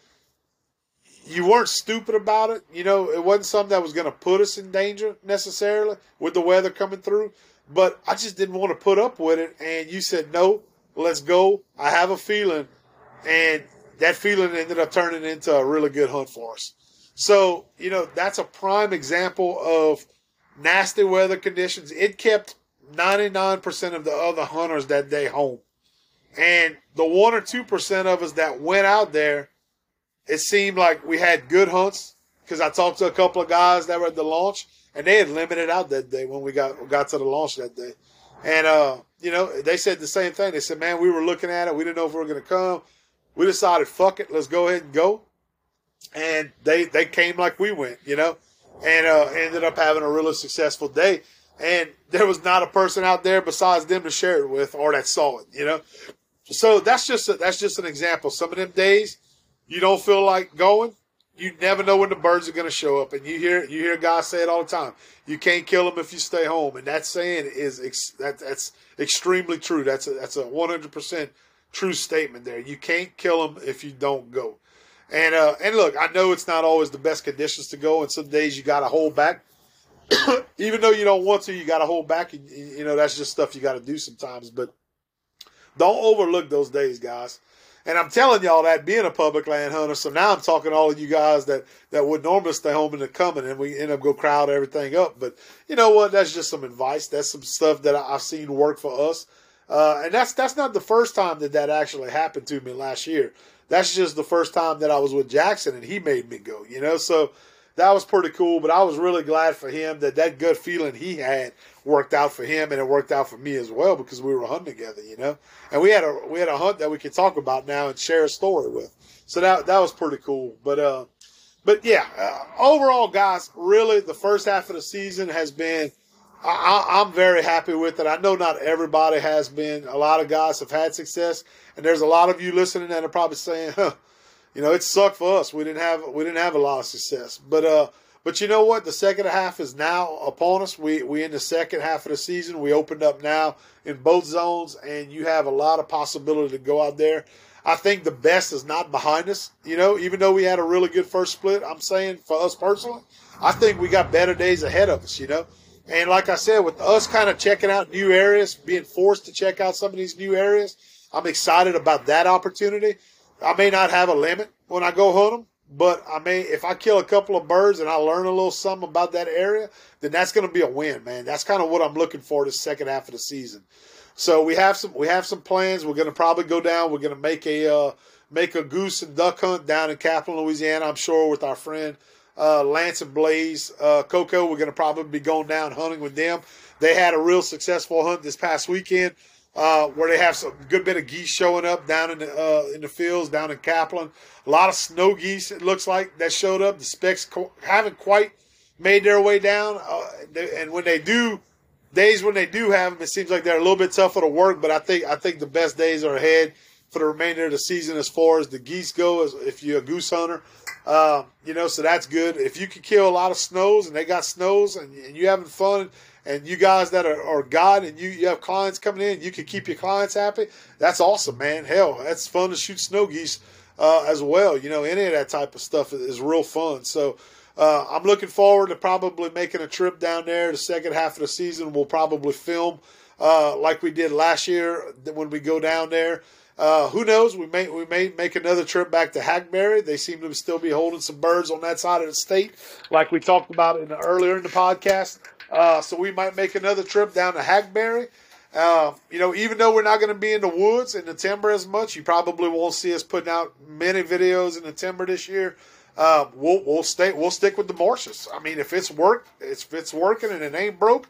you weren't stupid about it. You know, it wasn't something that was going to put us in danger necessarily with the weather coming through. But I just didn't want to put up with it. And you said, no, let's go. I have a feeling. And that feeling ended up turning into a really good hunt for us. So, you know, that's a prime example of nasty weather conditions. It kept 99% of the other hunters that day home. And the one or two percent of us that went out there, it seemed like we had good hunts because I talked to a couple of guys that were at the launch, and they had limited out that day when we got got to the launch that day. And uh, you know, they said the same thing. They said, "Man, we were looking at it. We didn't know if we were going to come. We decided, fuck it, let's go ahead and go." And they they came like we went, you know, and uh, ended up having a really successful day. And there was not a person out there besides them to share it with or that saw it, you know. So that's just a, that's just an example. Some of them days you don't feel like going, you never know when the birds are going to show up, and you hear you hear guys say it all the time. You can't kill them if you stay home, and that saying is ex, that, that's extremely true. That's a, that's a one hundred percent true statement there. You can't kill them if you don't go. And uh, and look, I know it's not always the best conditions to go, and some days you got to hold back. Even though you don't want to, you got to hold back, and you know that's just stuff you got to do sometimes. But don't overlook those days, guys. And I'm telling y'all that being a public land hunter. So now I'm talking to all of you guys that, that would normally stay home in the coming and we end up go crowd everything up. But you know what? That's just some advice. That's some stuff that I've seen work for us. Uh, and that's, that's not the first time that that actually happened to me last year. That's just the first time that I was with Jackson and he made me go, you know? So that was pretty cool. But I was really glad for him that that good feeling he had worked out for him and it worked out for me as well because we were hunting together, you know. And we had a we had a hunt that we could talk about now and share a story with. So that that was pretty cool. But uh, but yeah, uh, overall, guys, really the first half of the season has been. I, I'm very happy with it. I know not everybody has been. A lot of guys have had success, and there's a lot of you listening that are probably saying, "Huh, you know, it sucked for us. We didn't have we didn't have a lot of success." But uh, but you know what? The second half is now upon us. We we in the second half of the season. We opened up now in both zones, and you have a lot of possibility to go out there. I think the best is not behind us. You know, even though we had a really good first split, I'm saying for us personally, I think we got better days ahead of us. You know, and like I said, with us kind of checking out new areas, being forced to check out some of these new areas, I'm excited about that opportunity. I may not have a limit when I go hunt them, but I mean, if I kill a couple of birds and I learn a little something about that area, then that's going to be a win, man. That's kind of what I'm looking for the second half of the season. So we have some we have some plans. We're going to probably go down. We're going to make a uh, make a goose and duck hunt down in Kaplan, Louisiana. I'm sure with our friend uh, Lance and Blaze uh, Coco. We're going to probably be going down hunting with them. They had a real successful hunt this past weekend uh, where they have some good bit of geese showing up down in the uh, in the fields down in Kaplan. A lot of snow geese it looks like that showed up. The specks co- haven't quite made their way down, uh, they, and when they do, days when they do have them, it seems like they're a little bit tougher to work. But I think I think the best days are ahead for the remainder of the season as far as the geese go. As if you're a goose hunter, uh, you know, so that's good. If you can kill a lot of snows and they got snows and, and you're having fun and you guys that are, are God and you, you have clients coming in, you can keep your clients happy. That's awesome, man. Hell, that's fun to shoot snow geese uh, as well. You know, any of that type of stuff is, real fun. So uh, I'm looking forward to probably making a trip down there. The second half of the season, we'll probably film uh, like we did last year when we go down there. Uh, who knows? We may we may make another trip back to Hackberry. They seem to still be holding some birds on that side of the state, like we talked about in the, earlier in the podcast. Uh, so we might make another trip down to Hackberry. Uh, you know, even though we're not going to be in the woods and the timber as much, you probably won't see us putting out many videos in the timber this year. Uh, we'll we'll stay we'll stick with the marshes. I mean, if it's work, if it's working and it ain't broke,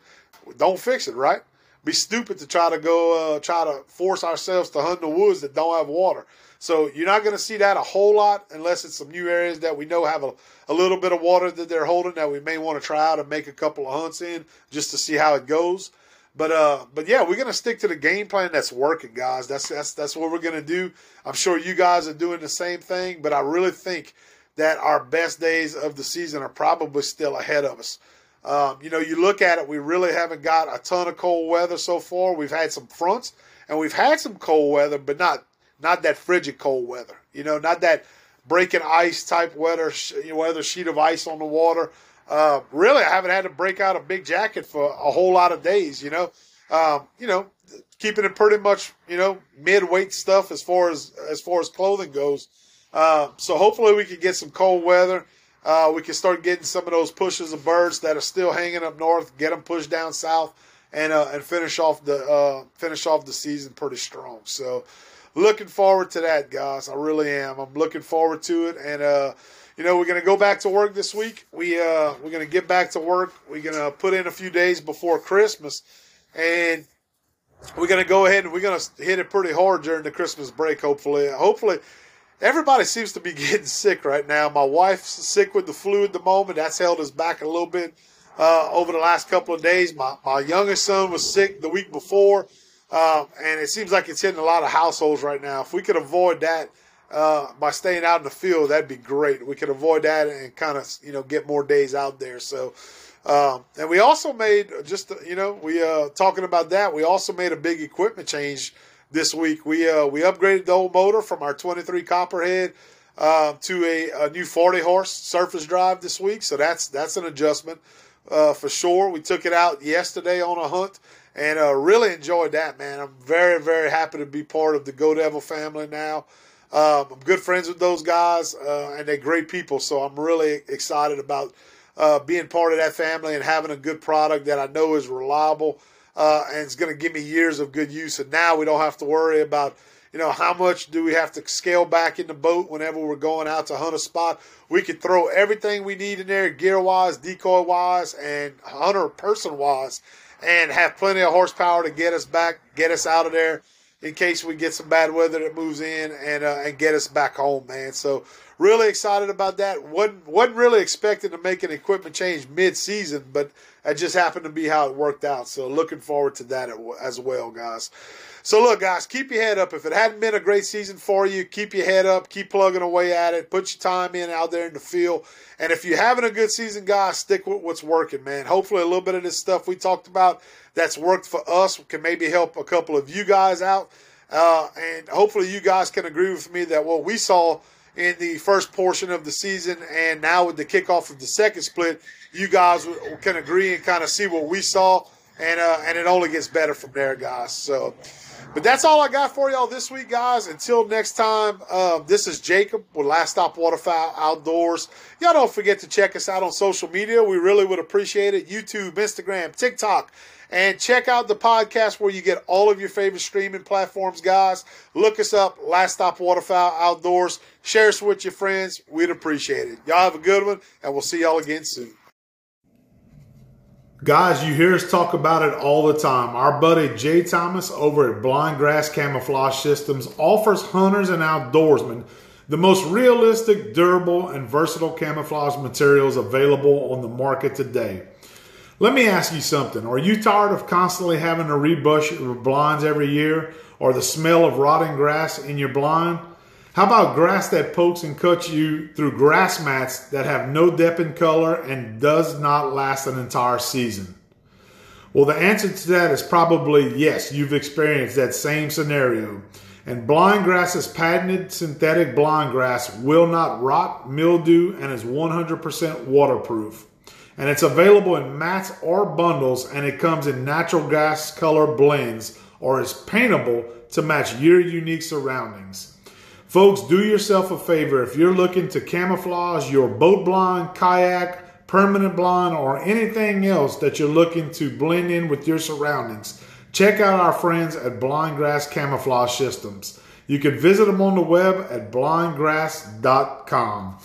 don't fix it. Right? Be stupid to try to go uh, try to force ourselves to hunt the woods that don't have water. So you're not going to see that a whole lot unless it's some new areas that we know have a, a little bit of water that they're holding that we may want to try out and make a couple of hunts in just to see how it goes. But uh, but yeah, we're gonna stick to the game plan that's working, guys. That's that's that's what we're gonna do. I'm sure you guys are doing the same thing, but I really think that our best days of the season are probably still ahead of us. Um, you know, you look at it, we really haven't got a ton of cold weather so far. We've had some fronts and we've had some cold weather, but not not that frigid cold weather. You know, not that breaking ice type weather, you know, weather sheet of ice on the water. Uh, really, I haven't had to break out a big jacket for a whole lot of days. You know, um, you know, keeping it pretty much you know mid weight stuff as far as as far as clothing goes. Uh, so hopefully we can get some cold weather. Uh, we can start getting some of those pushes of birds that are still hanging up north, get them pushed down south, and uh, and finish off the uh, finish off the season pretty strong. So looking forward to that, guys. I really am. I'm looking forward to it, and uh, you know we're gonna go back to work this week. We uh, we're gonna get back to work. We're gonna put in a few days before Christmas, and we're gonna go ahead and we're gonna hit it pretty hard during the Christmas break. Hopefully, hopefully. Everybody seems to be getting sick right now. My wife's sick with the flu at the moment. That's held us back a little bit uh, over the last couple of days. My, my youngest son was sick the week before. Um, and it seems like it's hitting a lot of households right now. If we could avoid that, uh, by staying out in the field, that'd be great. We could avoid that and kind of you know get more days out there. So. Um, and we also made just you know we uh, talking about that. We also made a big equipment change this week. We uh, we upgraded the old motor from our 23 Copperhead uh, to a, a, new 40 horse surface drive this week. So that's that's an adjustment uh, for sure. We took it out yesterday on a hunt and uh, really enjoyed that, man. I'm very very happy to be part of the Go Devil family now. Um, I'm good friends with those guys, uh, and they're great people. So I'm really excited about uh, being part of that family and having a good product that I know is reliable uh, and it's going to give me years of good use. And now we don't have to worry about, you know, how much do we have to scale back in the boat whenever we're going out to hunt a spot. We can throw everything we need in there, gear wise, decoy wise, and hunter person wise, and have plenty of horsepower to get us back, get us out of there in case we get some bad weather that moves in and uh, and get us back home, man. So really excited about that. wasn't wasn't really expecting to make an equipment change mid season, but that just happened to be how it worked out. So looking forward to that as well, guys. So look, guys, keep your head up. If it hadn't been a great season for you, keep your head up, keep plugging away at it, put your time in out there in the field. And if you're having a good season, guys, stick with what's working, man. Hopefully, a little bit of this stuff we talked about that's worked for us can maybe help a couple of you guys out. Uh, and hopefully, you guys can agree with me that what we saw in the first portion of the season, and now with the kickoff of the second split, you guys can agree and kind of see what we saw, and uh, and it only gets better from there, guys. So, but that's all I got for y'all this week, guys. Until next time, uh, this is Jacob with Last Stop Waterfowl Outdoors. Y'all don't forget to check us out on social media. We really would appreciate it. YouTube, Instagram, TikTok. And check out the podcast where you get all of your favorite streaming platforms, guys. Look us up, Last Stop Waterfowl Outdoors. Share us with your friends. We'd appreciate it. Y'all have a good one, and we'll see y'all again soon. Guys, you hear us talk about it all the time. Our buddy Jay Thomas over at Blind Grass Camouflage Systems offers hunters and outdoorsmen the most realistic, durable, and versatile camouflage materials available on the market today. Let me ask you something. Are you tired of constantly having to rebush your blinds every year or the smell of rotting grass in your blind? How about grass that pokes and cuts you through grass mats that have no depth in color and does not last an entire season? Well, the answer to that is probably yes, you've experienced that same scenario. And blind grass's patented synthetic blind grass will not rot, mildew, and is 100% waterproof and it's available in mats or bundles and it comes in natural gas color blends or is paintable to match your unique surroundings. Folks, do yourself a favor if you're looking to camouflage your boat blind, kayak, permanent blind, or anything else that you're looking to blend in with your surroundings. Check out our friends at Blindgrass Camouflage Systems. You can visit them on the web at blindgrass.com.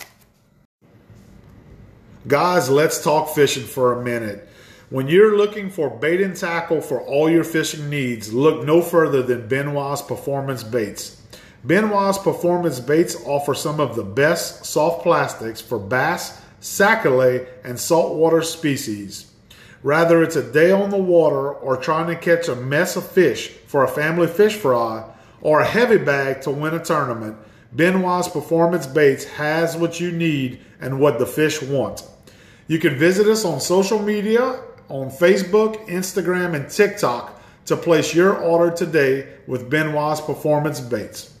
Guys, let's talk fishing for a minute. When you're looking for bait and tackle for all your fishing needs, look no further than Benoit's Performance Baits. Benoit's Performance Baits offer some of the best soft plastics for bass, sac-a-lait, and saltwater species. Whether it's a day on the water or trying to catch a mess of fish for a family fish fry or a heavy bag to win a tournament, Benoit's Performance Baits has what you need and what the fish want. You can visit us on social media on Facebook, Instagram, and TikTok to place your order today with Benoit's Performance Baits.